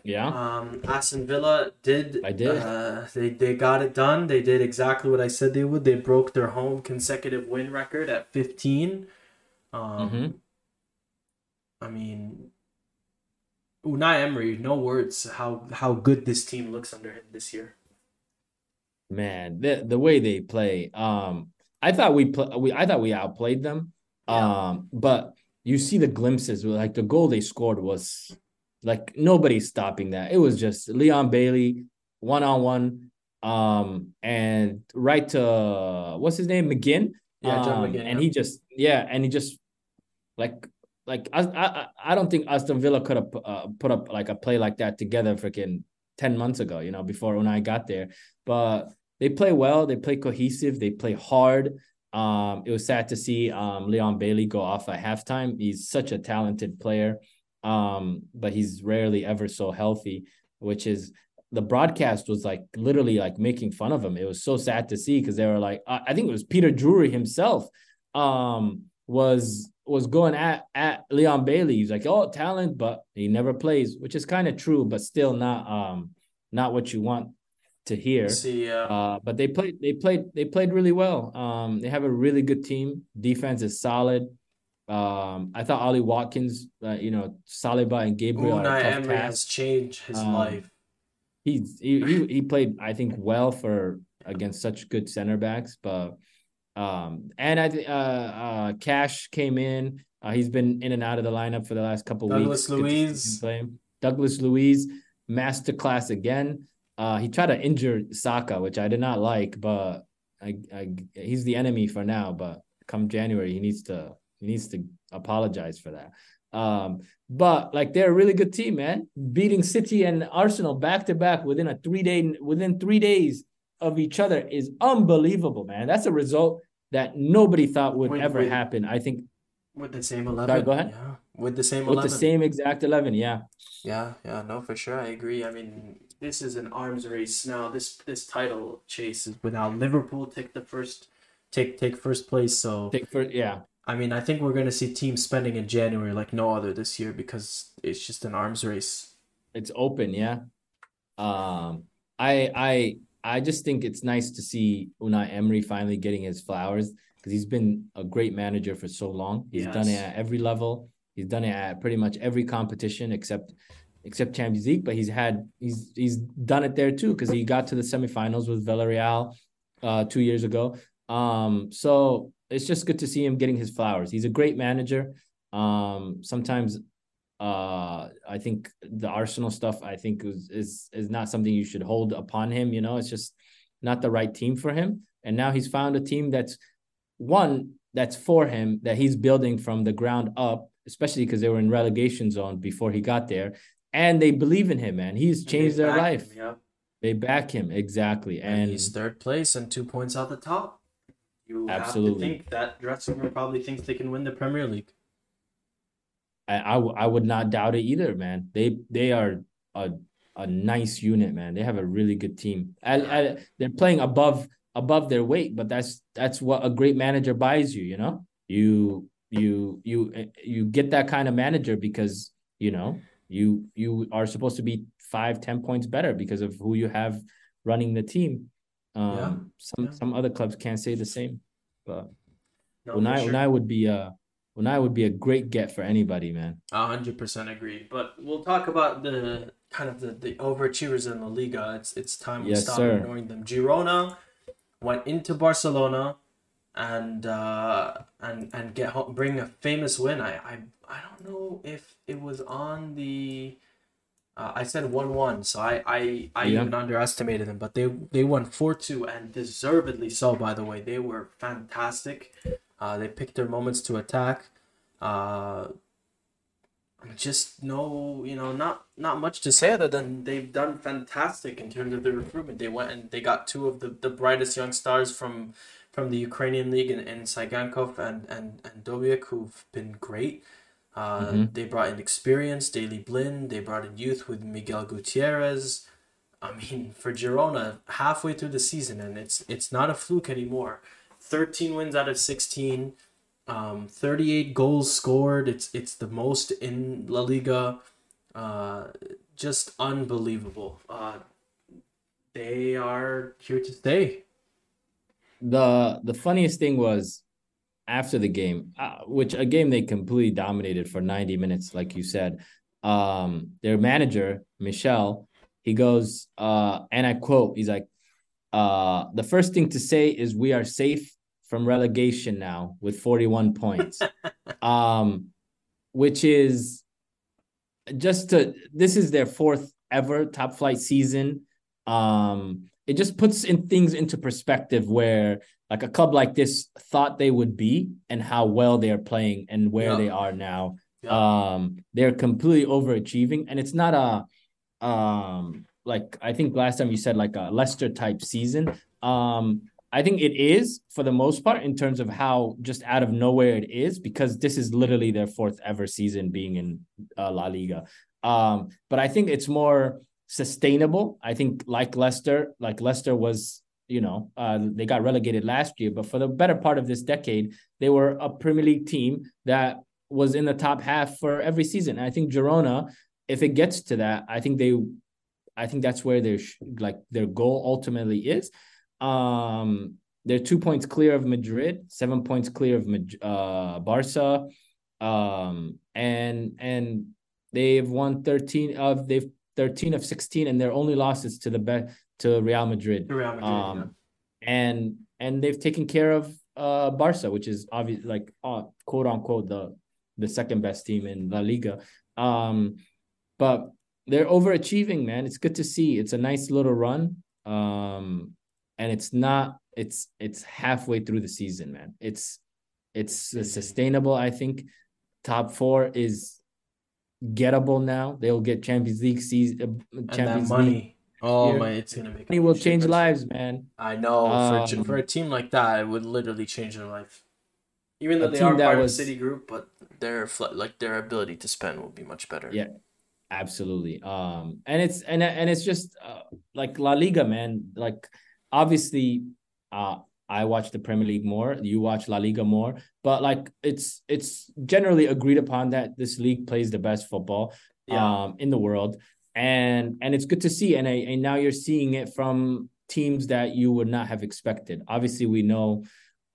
Yeah. Um, Aston Villa did. I did. Uh, they they got it done. They did exactly what I said they would. They broke their home consecutive win record at fifteen. Um, Mhm. I mean, Unai Emery, no words how how good this team looks under him this year. Man, the the way they play, um, I thought we play, we I thought we outplayed them. Yeah. Um, but you see the glimpses, like the goal they scored was like nobody's stopping that. It was just Leon Bailey one on one, um, and right to what's his name McGinn. Yeah, John Um, McGinn, and yeah. he just yeah, and he just like like I I I don't think Aston Villa could have uh, put up like a play like that together freaking 10 months ago, you know, before Unai got there. But they play well, they play cohesive, they play hard. Um, it was sad to see um Leon Bailey go off at halftime. He's such a talented player. Um, but he's rarely ever so healthy, which is the broadcast was like literally like making fun of him. It was so sad to see because they were like, I think it was Peter Drury himself um was was going at at Leon Bailey. He's like, oh, talent, but he never plays, which is kind of true, but still not um not what you want to hear. See, uh, Uh, but they played they played they played really well. Um, they have a really good team. Defense is solid. Um, I thought Ollie Watkins, uh, you know, Saliba and Gabriel Unai Emery has changed his Um, life. He, he he played I think well for against such good center backs, but um and I think uh uh Cash came in. Uh, he's been in and out of the lineup for the last couple Douglas weeks. Good to see him Luiz. play. Douglas Luiz, masterclass again. Uh, he tried to injure Saka, which I did not like, but I, I he's the enemy for now. But come January, he needs to needs to apologize for that. Um, but like they're a really good team, man. Beating City and Arsenal back to back within a three day within three days of each other is unbelievable, man. That's a result that nobody thought would Wait, ever wait. happen. I think With the same eleven. go ahead. Yeah. With the same with the same exact eleven, yeah. Yeah, yeah, no, for sure. I agree. I mean, this is an arms race now. This this title chase is without Liverpool take the first take take first place. So Take for yeah. I mean, I think we're gonna see teams spending in January like no other this year because it's just an arms race. it's open yeah um i i i just think it's nice to see unai emery finally getting his flowers because he's been a great manager for so long he's done it at every level he's done it at pretty much every competition except except Champions League, but he's had he's he's done it there too because he got to the semifinals with Villarreal uh, two years ago. Um, so it's just good to see him getting his flowers. He's a great manager. Um, sometimes uh, I think the Arsenal stuff I think is, is is not something you should hold upon him. You know, it's just not the right team for him. And now he's found a team that's one that's for him that he's building from the ground up, especially because they were in relegation zone before he got there, and they believe in him, man. He's changed their life. Him, yeah. They back him exactly, and, and, he's third place and two points out the top. You absolutely think that dressing room probably thinks they can win the Premier League. I, I, I would not doubt it either, man. They they are a a nice unit, man. They have a really good team. I, I, they're playing above above their weight, but that's that's what a great manager buys you. You know, you you you eh, you get that kind of manager because you know you you are supposed to be five ten points better because of who you have running the team. Um, yeah. some yeah. some other clubs can't say the same, but no, Unai sure. Unai would be a Unai would be a great get for anybody, man. hundred percent agree. But we'll talk about the kind of the, the overachievers in the Liga. It's it's time we yes, stop sir. ignoring them. Girona went into Barcelona and uh, and and get home, bring a famous win. I, I I don't know if it was on the. Uh, I said one one, so I I, I yeah. even underestimated them, but they they won four two and deservedly so. By the way, they were fantastic. Uh, they picked their moments to attack. Uh, just no, you know, not not much to say other than they've done fantastic in terms of the recruitment. They went and they got two of the, the brightest young stars from from the Ukrainian league in, in Tsygankov and and and Dovbyk who've been great. Uh, mm-hmm. They brought in experience, Daley Blind. They brought in youth with Miguel Gutierrez. I mean, <laughs> for Girona, halfway through the season, and it's it's not a fluke anymore. Thirteen wins out of sixteen. Um, 38 goals scored. It's it's the most in La Liga. Uh, just unbelievable. Uh, they are here to stay. The the funniest thing was after the game, uh, which a game they completely dominated for 90 minutes, like you said. Um, their manager Michel, he goes, uh, and I quote, he's like, uh, the first thing to say is we are safe from relegation now with 41 points. <laughs> um, which is just to this is their fourth ever top flight season. Um, it just puts in things into perspective where like a club like this thought they would be and how well they are playing and where yeah. they are now. Yeah. Um, they're completely overachieving, and it's not a um like I think last time you said like a Leicester type season. Um, I think it is for the most part in terms of how just out of nowhere it is because this is literally their fourth ever season being in uh, La Liga. Um, but I think it's more sustainable. I think like Leicester, like Leicester was, you know, uh, they got relegated last year, but for the better part of this decade, they were a Premier League team that was in the top half for every season. And I think Girona, if it gets to that, I think they, I think that's where their like their goal ultimately is. Um, they're two points clear of Madrid, seven points clear of uh, Barca, um, and and they've won thirteen of they've thirteen of sixteen, and their only losses to the bet to Real Madrid. Real Madrid, um, yeah. and and they've taken care of uh Barca, which is obviously like uh, quote unquote the the second best team in La Liga. Um, but they're overachieving, man. It's good to see. It's a nice little run. Um, and it's not it's it's halfway through the season man it's it's sustainable i think top four is gettable now they'll get champions league season uh, champions money league Oh my, it's gonna make. Money will change lives, man. I know. Um, for, for a team like that, it would literally change their life. Even though they are part was, of City Group, but their like their ability to spend will be much better. Yeah, absolutely. Um, and it's and and it's just uh, like La Liga, man. Like obviously uh I watch the Premier League more, you watch La Liga more, but like it's it's generally agreed upon that this league plays the best football yeah. um in the world. And and it's good to see and I, and now you're seeing it from teams that you would not have expected. Obviously we know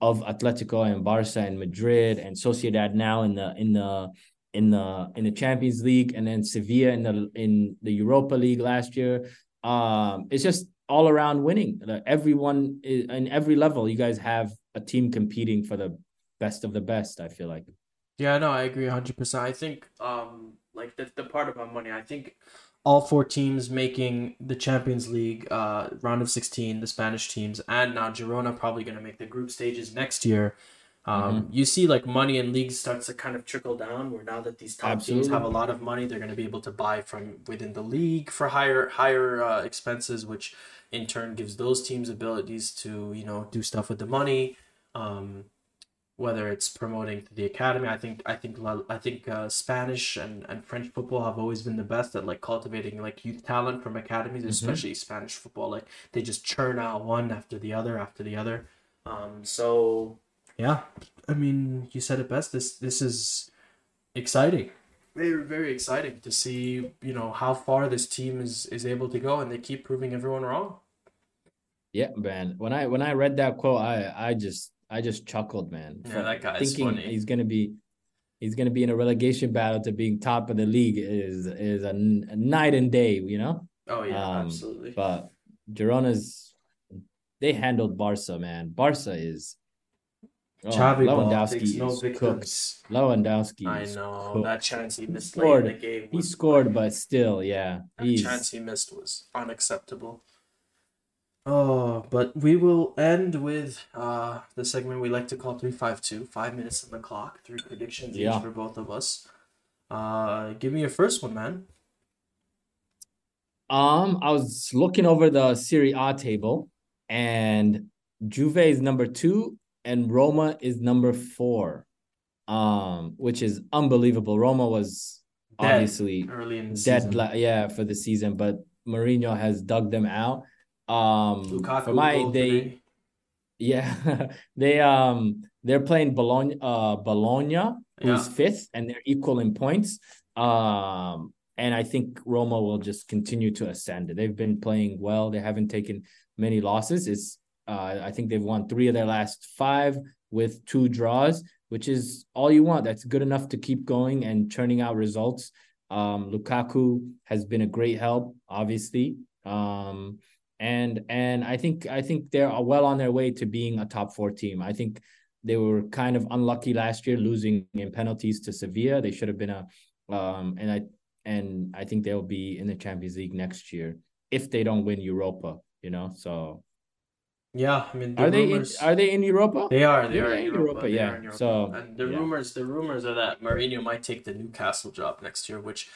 of Atletico and Barca and Madrid and Sociedad now in the in the in the in the Champions League, and then Sevilla in the in the Europa League last year. Um, it's just all around winning. Everyone is, in every level, you guys have a team competing for the best of the best. I feel like. Yeah, no, I agree hundred percent. I think um like the the part about money, I think all four teams making the Champions League uh round of sixteen, the Spanish teams, and now Girona probably gonna make the group stages next year. Um, mm-hmm. You see, like money in leagues starts to kind of trickle down. Where now that these top Absolutely. teams have a lot of money, they're going to be able to buy from within the league for higher higher uh, expenses, which in turn gives those teams abilities to you know do stuff with the money. Um, whether it's promoting to the academy, I think I think I think uh, Spanish and, and French football have always been the best at like cultivating like youth talent from academies, mm-hmm. especially Spanish football. Like they just churn out one after the other after the other. Um, so yeah, I mean, you said it best. This this is exciting, very very exciting to see. You know how far this team is is able to go, and they keep proving everyone wrong. Yeah, man. When I when I read that quote, I I just I just chuckled, man. Yeah, that guy's thinking funny. He's gonna be he's gonna be in a relegation battle to being top of the league is is a, a night and day, you know. Oh yeah, um, absolutely. But Girona's they handled Barca, man. Barca is Oh, Xavi Lewandowski no victims. Lewandowski. I know cooked. that chance he missed scored. late in the game. he scored, but still, yeah. That he's... chance he missed was unacceptable. Oh, but we will end with uh the segment we like to call three five two. Five minutes on the clock. Three predictions yeah. each for both of us. Uh, give me your first one, man. Um, I was looking over the Serie A table, and Juve is number two, and Roma is number four, um, which is unbelievable. Roma was dead obviously early in the dead, season. yeah, for the season, but Mourinho has dug them out. Um, Lukaku for my they, today. yeah, <laughs> they um they're playing Bologna, uh, Bologna, who's yeah. fifth, and they're equal in points. Um, and I think Roma will just continue to ascend. They've been playing well. They haven't taken many losses. It's uh, I think they've won three of their last five with two draws, which is all you want. That's good enough to keep going and churning out results. Um, Lukaku has been a great help, obviously. Um, and and I think I think they're well on their way to being a top four team. I think they were kind of unlucky last year, losing in penalties to Sevilla. They should have been a um, and I and I think they'll be in the Champions League next year if they don't win Europa. You know, so yeah, I mean, the are rumors, they in, are they in Europa? They are. They, they are, in Europa. Europa yeah. In Europa. So and the yeah. rumors, the rumors are that Mourinho might take the Newcastle job next year. Which,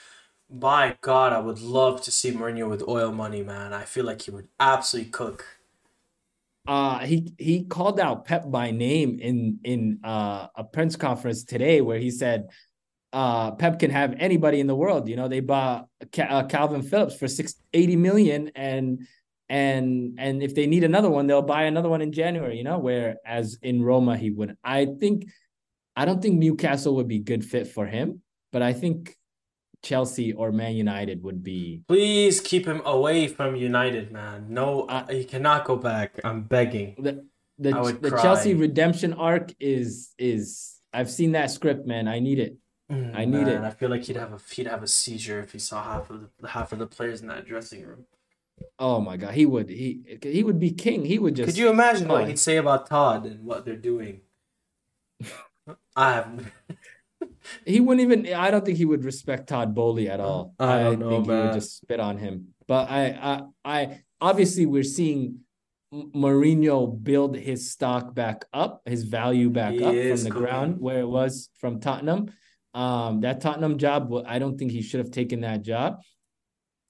by God, I would love to see Mourinho with oil money, man. I feel like he would absolutely cook. Uh, he he called out Pep by name in in uh, a press conference today, where he said, uh, Pep can have anybody in the world. You know, they bought uh, Kalvin Phillips for six eighty million, and and and if they need another one they'll buy another one in january you know whereas in roma he would i think i don't think newcastle would be good fit for him but i think chelsea or man united would be please keep him away from united man no uh, he cannot go back i'm begging the the, the chelsea redemption arc is is i've seen that script man i need it mm, i need man, it i feel like he'd have a he'd have a seizure if he saw half of the half of the players in that dressing room Oh my god, he would he he would be king. He would just. Could you imagine what he'd say about Todd and what they're doing? <laughs> I have. He wouldn't even. I don't think he would respect Todd Boehly at all. I, don't I know, think man. he would just spit on him. But I, I, I obviously we're seeing Mourinho build his stock back up, his value back he up from the ground where it was from Tottenham. Um, that Tottenham job, I don't think he should have taken that job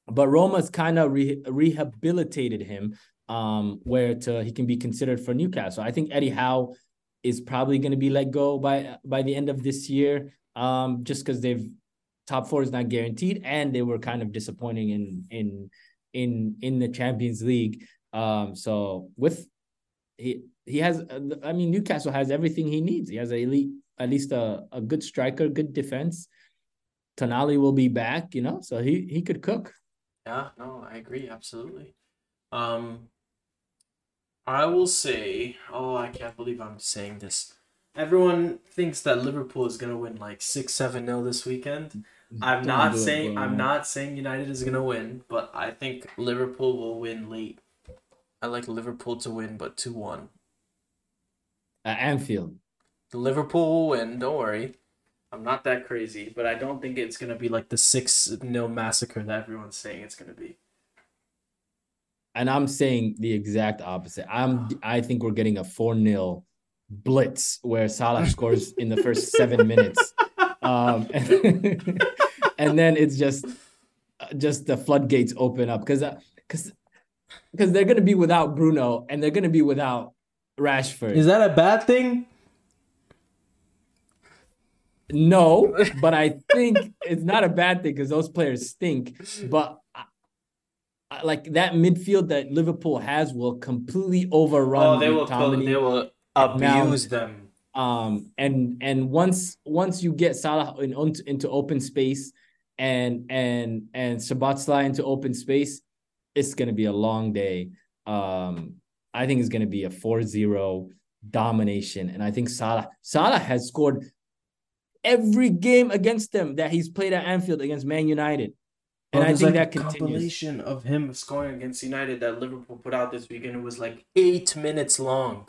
but Roma's kind of re- rehabilitated him um, where to he can be considered for Newcastle. I think Eddie Howe is probably going to be let go by by the end of this year, um, just because they've top four is not guaranteed, and they were kind of disappointing in in in in the Champions League. Um, so with he he has, I mean, Newcastle has everything he needs. He has a elite, at least a, a good striker, good defense. Tonali will be back, you know, so he he could cook. Yeah, no, I agree absolutely. Um, I will say, oh, I can't believe I'm saying this. Everyone thinks that Liverpool is gonna win like six seven nil this weekend. I'm Don't not do it, saying. I'm not saying United is gonna win, but I think Liverpool will win late. I like Liverpool to win, but two one. At Anfield. Liverpool will win. Don't worry. I'm not that crazy, but I don't think it's gonna be like the six nil massacre that everyone's saying it's gonna be. And I'm saying the exact opposite. I'm ah. I think we're getting a 4-0 blitz where Salah <laughs> scores in the first seven minutes. Um, <laughs> and then it's just just the floodgates open up because because uh, because they're gonna be without Bruno and they're gonna be without Rashford. Is that a bad thing? No, but I think it's not a bad thing because those players stink. But I, I- like that midfield that Liverpool has will completely overrun Oh, they will. McTominay. They will Now- abuse them. um and and once once you get Salah in, into open space and and and Szoboszlai into open space it's going to be a long day um I think it's going to be a 4-0 domination and I think Salah Salah has scored every game against them that he's played at Anfield against Man United and I think like that continues compilation of him scoring against United that Liverpool put out this weekend. It was like eight minutes long.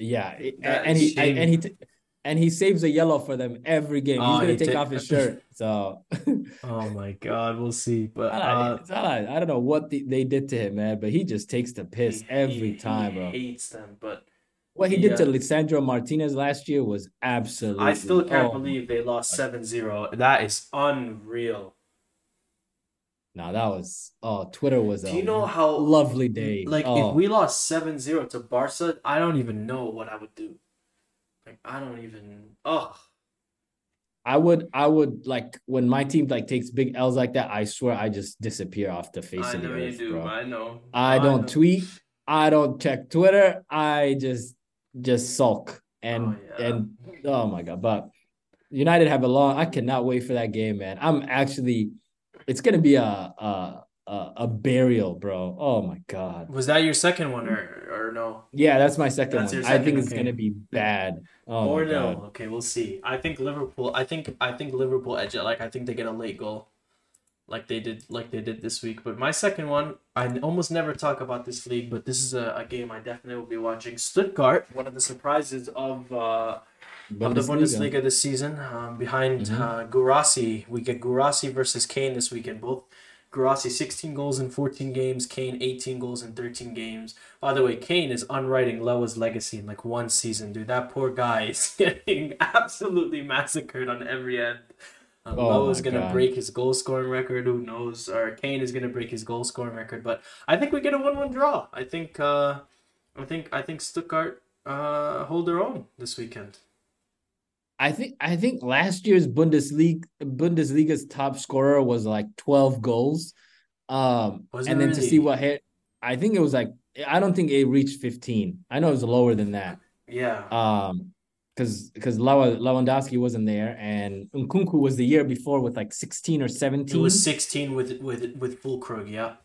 Yeah, and he and he t- and he saves a yellow for them every game. He's Oh, gonna he take ta- off his shirt. So <laughs> Oh my god, we'll see. But uh, Salah, I don't know what the, they did to him, man, but he just takes the piss he- every he- time, he bro. Hates them, but What he did to Yeah. Lisandro Martinez last year was absolutely. I still can't oh, believe they lost 7-0. That is unreal. No, that was oh, Twitter was Do a you know how lovely day. Like oh, if we lost 7-0 to Barca, I don't even know what I would do. Like I don't even. Oh, I would, I would like when my team like takes big L's like that. I swear, I just disappear off the face I of the know you earth, do. bro. I know. I don't know. tweet. I don't check Twitter. I just just sulk and Oh, yeah. and oh my god! But United have a long. I cannot wait for that game, man. I'm actually. It's gonna be a a a, a burial, bro. Oh my god. Was that your second one or or no? Yeah, that's my second That's one. your I think second, it's gonna be bad. Oh my nil. god. Okay, we'll see. I think Liverpool. I think I think Liverpool edge it. Like I think they get a late goal, like they did like they did this week. But my second one, I almost never talk about this league, but this is a, a game I definitely will be watching. Stuttgart, one of the surprises of uh, of the Bundesliga this season, um, behind Mhm. uh, Guirassy. We get Guirassy versus Kane this weekend. Both Guirassy 16 goals in 14 games, Kane 18 goals in 13 games. By the way, Kane is unwriting Loa's legacy in like one season, dude. That poor guy is <laughs> getting absolutely massacred on every end. Um, Oh gonna God. break his goal scoring record. Who knows? Or Kane is gonna break his goal scoring record. But I think we get a one-one draw. I think. Uh, I think. I think Stuttgart uh, hold their own this weekend. I think I think last year's Bundesliga Bundesliga's top scorer was like 12 goals. Um and then to see what hit I think it was like I don't think it reached 15. I know it was lower than that. Yeah. Um because because Lewandowski wasn't there and Nkunku was the year before with like 16 or 17. It 17. was 16 with with with Füllkrug, yeah.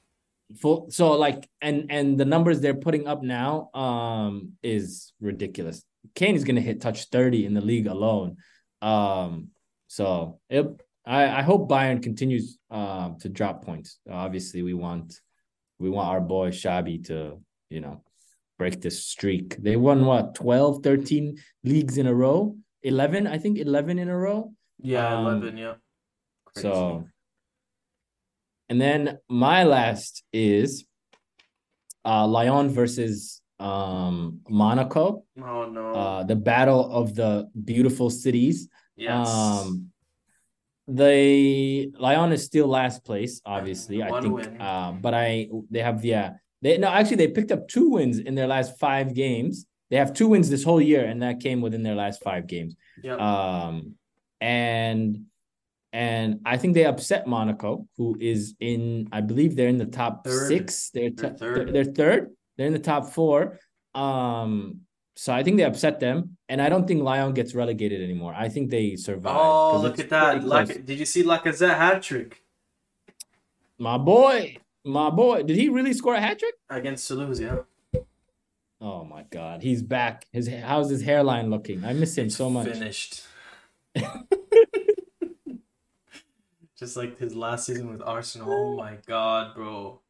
Full, so like and and the numbers they're putting up now um is ridiculous. Kane is gonna hit touch 30 in the league alone. Um so it, I I hope Bayern continues um to drop points. Obviously we want we want our boy Xabi to, you know, break this streak. They won what 12, 13 leagues in a row? 11, I think 11 in a row. Yeah, Um, 11, yeah. Crazy. So, and then my last is uh Lyon versus um Monaco. Oh no. Uh the battle of the beautiful cities. yes. Um they Lyon is still last place, obviously. I One think win. um but I they have yeah. They no actually they picked up two wins in their last five games. They have two wins this whole year, and that came within their last five games. yeah. Um, and and I think they upset Monaco, who is in, I believe they're in the top Third. six. They're, They're t- third. They're third. They're in the top four. Um, so I think they upset them, and I don't think Lyon gets relegated anymore. I think they survive. oh, look at that. Like, did you see Lacazette hat trick My boy, my boy, did he really score a hat trick? against Toulouse? Yeah. Oh my god, he's back. His how's his hairline looking? I miss him It's so much. Finished. <laughs> Just like his last season with Arsenal. Oh my god, bro.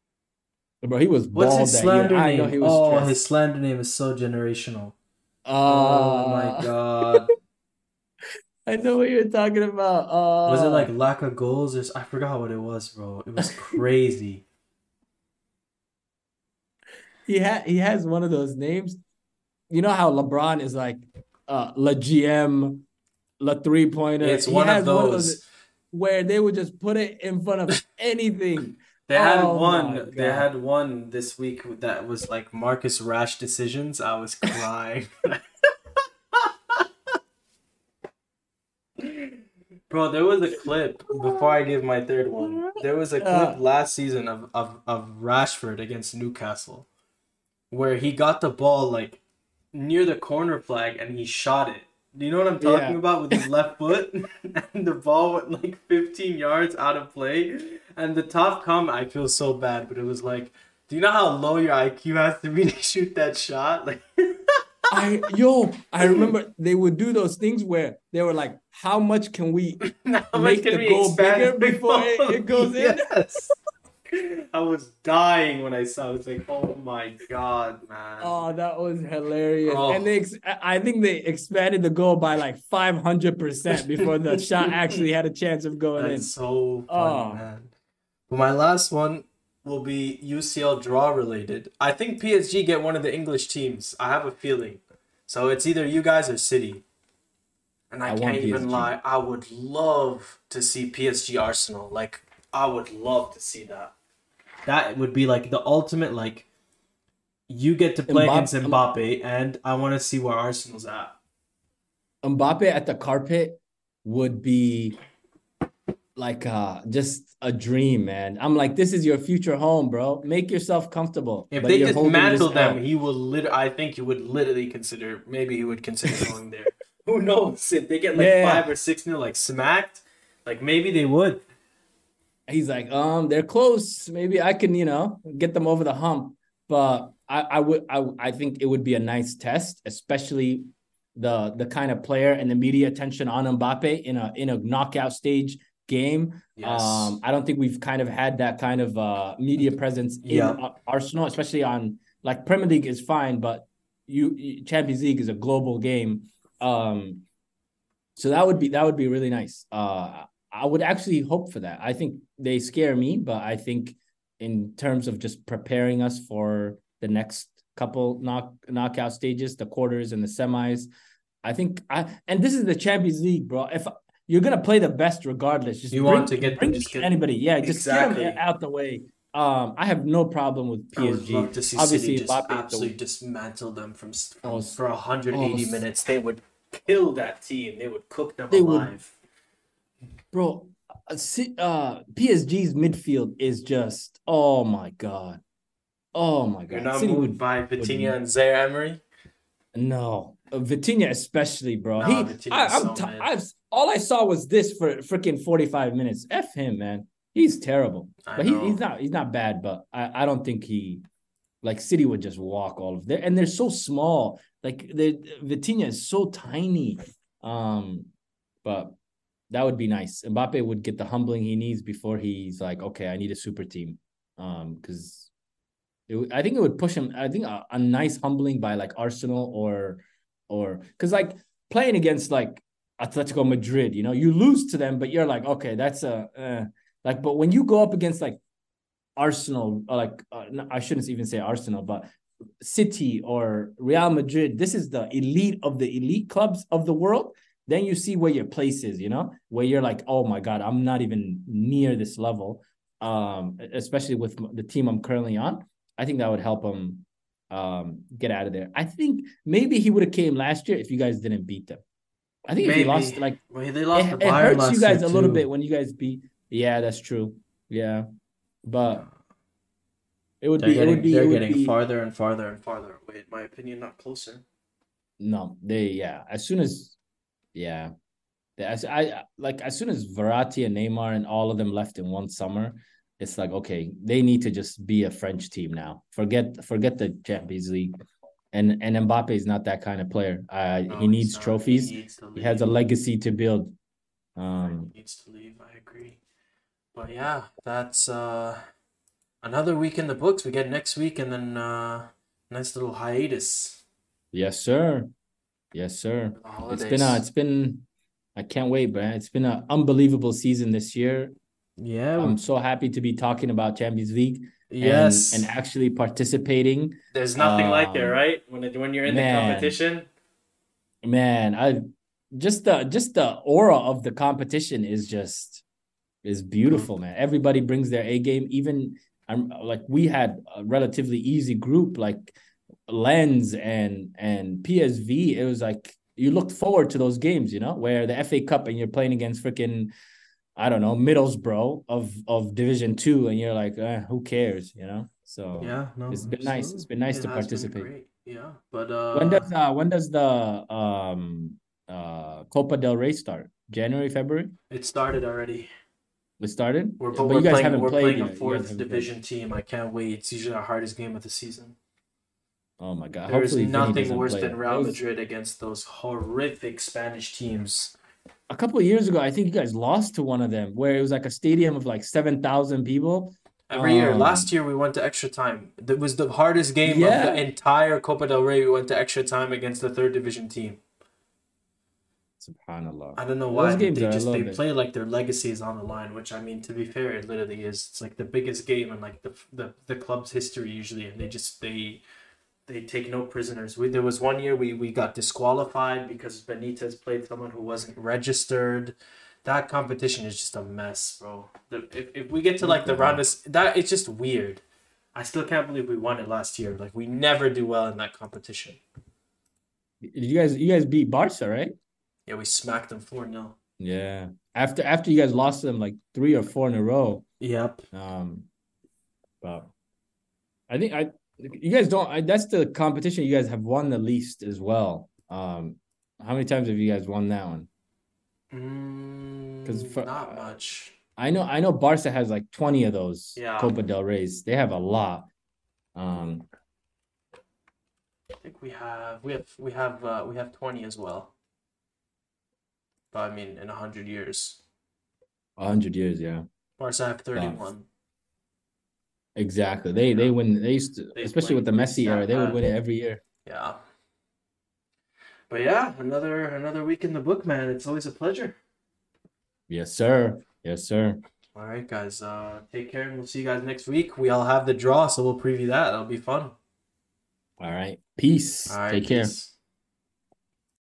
Bro, he was What's bald his that slander year. I name? know he was oh, his slander name is so generational. Uh, oh my god. <laughs> I know what you're talking about. Uh, Was it like lack of goals or I forgot what it was, bro. It was crazy. <laughs> he had he has one of those names. You know how LeBron is like uh La GM, La three pointer. It's He one of those. where they would just put it in front of anything. <laughs> They had Oh one. They had one this week that was like Marcus Rash decisions. I was crying. <laughs> Bro, there was a clip before I give my third one. There was a clip Uh. last season of, of, of Rashford against Newcastle where he got the ball like near the corner flag and he shot it. Do you know what I'm talking Yeah. about with his left foot? <laughs> and the ball went like 15 yards out of play. And the top comment, I feel so bad, but it was like, do you know how low your IQ has to be <laughs> to shoot that shot? Like, <laughs> I yo, I remember they would do those things where they were like, "How much can we?" how Make the goal bigger before it- it goes in? Yes. I was dying when I saw. it. I was like, "Oh my god, man!" Oh, that was hilarious! Oh. And they, ex- I I think they expanded the goal by like five hundred percent before the <laughs> shot actually had a chance of going in. So funny, Oh. man. But my last one will be UCL draw related. I think PSG get one of the English teams. I have a feeling. So it's either you guys or City. And I, I can't even lie. I would love to see PSG Arsenal. Like I would love to see that. That would be like the ultimate like you get to play Mbap- against Mbappe and I want to see where Arsenal's at. Mbappe at the carpet would be like uh just a dream, man. I'm like, this is your future home, bro. Make yourself comfortable. If But they dismantle them, L. he will literally. I think he would literally consider. Maybe he would consider going there. <laughs> Who knows if they get like Yeah. five or six nil, like smacked. Like maybe they would. He's like, um, they're close. Maybe I can, you know, get them over the hump. But I, I would, I, I think it would be a nice test, especially the the kind of player and the media attention on Mbappe in a in a knockout stage game. Yes. Um, I don't think we've kind of had that kind of uh media presence in Yeah. Arsenal, especially on like Premier League is fine, but you Champions League is a global game. Um, so that would be that would be really nice. Uh, I would actually hope for that. I think they scare me, but I think in terms of just preparing us for the next couple knock knockout stages, the quarters and the semis, I think I and this is the Champions League, bro. If you're gonna play the best regardless, just You bring, want to get- bring get- anybody, yeah, just Exactly. get them out the way. Um, I have no problem with PSG. to see Obviously, City just Mbappe, the- absolutely dismantle them from, from Oh, for 180 oh, minutes. They would kill that team. They would cook them They would- alive. Bro. Uh, uh, PSG's midfield is just oh my god, oh my You're god. not City moved would by Vitinha and Zaire Emery. no uh, Vitinha especially, bro. No, he, I, I'm so t-. I've all I saw was this for freaking 45 minutes. F him, man. He's terrible, I but he, he's not he's not bad. But I, I don't think he like City would just walk all of them, and they're so small. Like the Vitinha is so tiny. Um, but that would be nice. Mbappe would get the humbling he needs before he's like, okay, I need a super team. Um, because I think it would push him. I think a, a nice humbling by like Arsenal or or because like playing against like Atletico Madrid, you know, you lose to them, but you're like, okay, that's a uh, like. But when you go up against like Arsenal, like uh, no, I shouldn't even say Arsenal, but City or Real Madrid, this is the elite of the elite clubs of the world. Then you see where your place is, you know, where you're like, oh my god, I'm not even near this level. Um, especially with the team I'm currently on, I think that would help him um get out of there. I think maybe he would have came last year if you guys didn't beat them. I think if Maybe. you lost, like Well, they lost it, to it hurts you guys a little bit when you guys beat. Yeah, that's true. Yeah, but it would They're be. getting, it would be. they're it would getting be, farther and farther and farther away. In my opinion, not closer. No, they yeah. As soon as yeah, as I like as soon as Verratti and Neymar and all of them left in one summer, it's like okay, they need to just be a French team now. Forget forget the Champions League. and and Mbappe is not that kind of player. Uh, No, he needs trophies. He, needs He has a legacy to build. Um, He needs to leave. I agree. But yeah, that's uh another week in the books. We get next week, and then uh nice little hiatus. yes, sir. Yes, sir. It's been a, it's been I can't wait, man. It's been an unbelievable season this year. yeah. I'm so happy to be talking about Champions League yes. and actually participating. There's nothing like it, um, right? When it, when you're in man. the competition. Man, I just the just the aura of the competition is just is beautiful, man. Everybody brings their A game. Even I'm like we had a relatively easy group like Lens and and PSV. It was like you looked forward to those games, you know, where the FA Cup and you're playing against freaking I don't know Middlesbrough of of Division Two, and you're like, eh, who cares, you know? So Yeah, no. it's been nice. It's been nice It to participate. Yeah, but uh when does uh when does the um uh Copa del Rey start? January, February? it started already. It started? We're, But but we're guys playing, haven't we're playing a fourth haven't played. division team. I can't wait. It's usually our hardest game of the season. Oh my god. There is Hopefully Vinny nothing worse play. than Real was- Madrid against those horrific Spanish teams. A couple of years ago, I think you guys lost to one of them where it was like a stadium of like seven thousand people. Every year. Um, Last year we went to extra time. That was the hardest game Yeah. of the entire Copa del Rey. We went to extra time against the third division team. Subhanallah. I don't know why they just they it. play like their legacy is on the line, which I mean to be fair, it literally is. It's like the biggest game in like the the, the club's history usually, and they just they they take no prisoners. We there was one year we we got disqualified because Benitez played someone who wasn't registered. That competition is just a mess, bro. The, if, if we get to like the round of that, it's just weird. I still can't believe we won it last year. Like we never do well in that competition. Did you guys you guys beat Barca, right? Yeah, we smacked them four 0 Yeah. After after you guys lost them like three or four in a row. Yep. Um, but I think I you guys don't. That's the competition you guys have won the least as well. Um, how many times have you guys won that one? Because for- not much. I know I know Barca has like twenty of those Yeah. Copa del Rey's. They have a lot. Um, I think we have we have we have uh, we have twenty as well. But I mean, in hundred years, a hundred years, yeah, Barca have thirty-one. Exactly. They they win. They used to, They especially with the Messi era, they would win it every year. Yeah. But yeah, another another week in the book, man. It's always a pleasure. Yes, sir. Yes, sir. All right, guys. Uh, take care, and we'll see you guys next week. We all have the draw, so we'll preview that. That'll be fun. All right. Peace. All right, Take care. peace.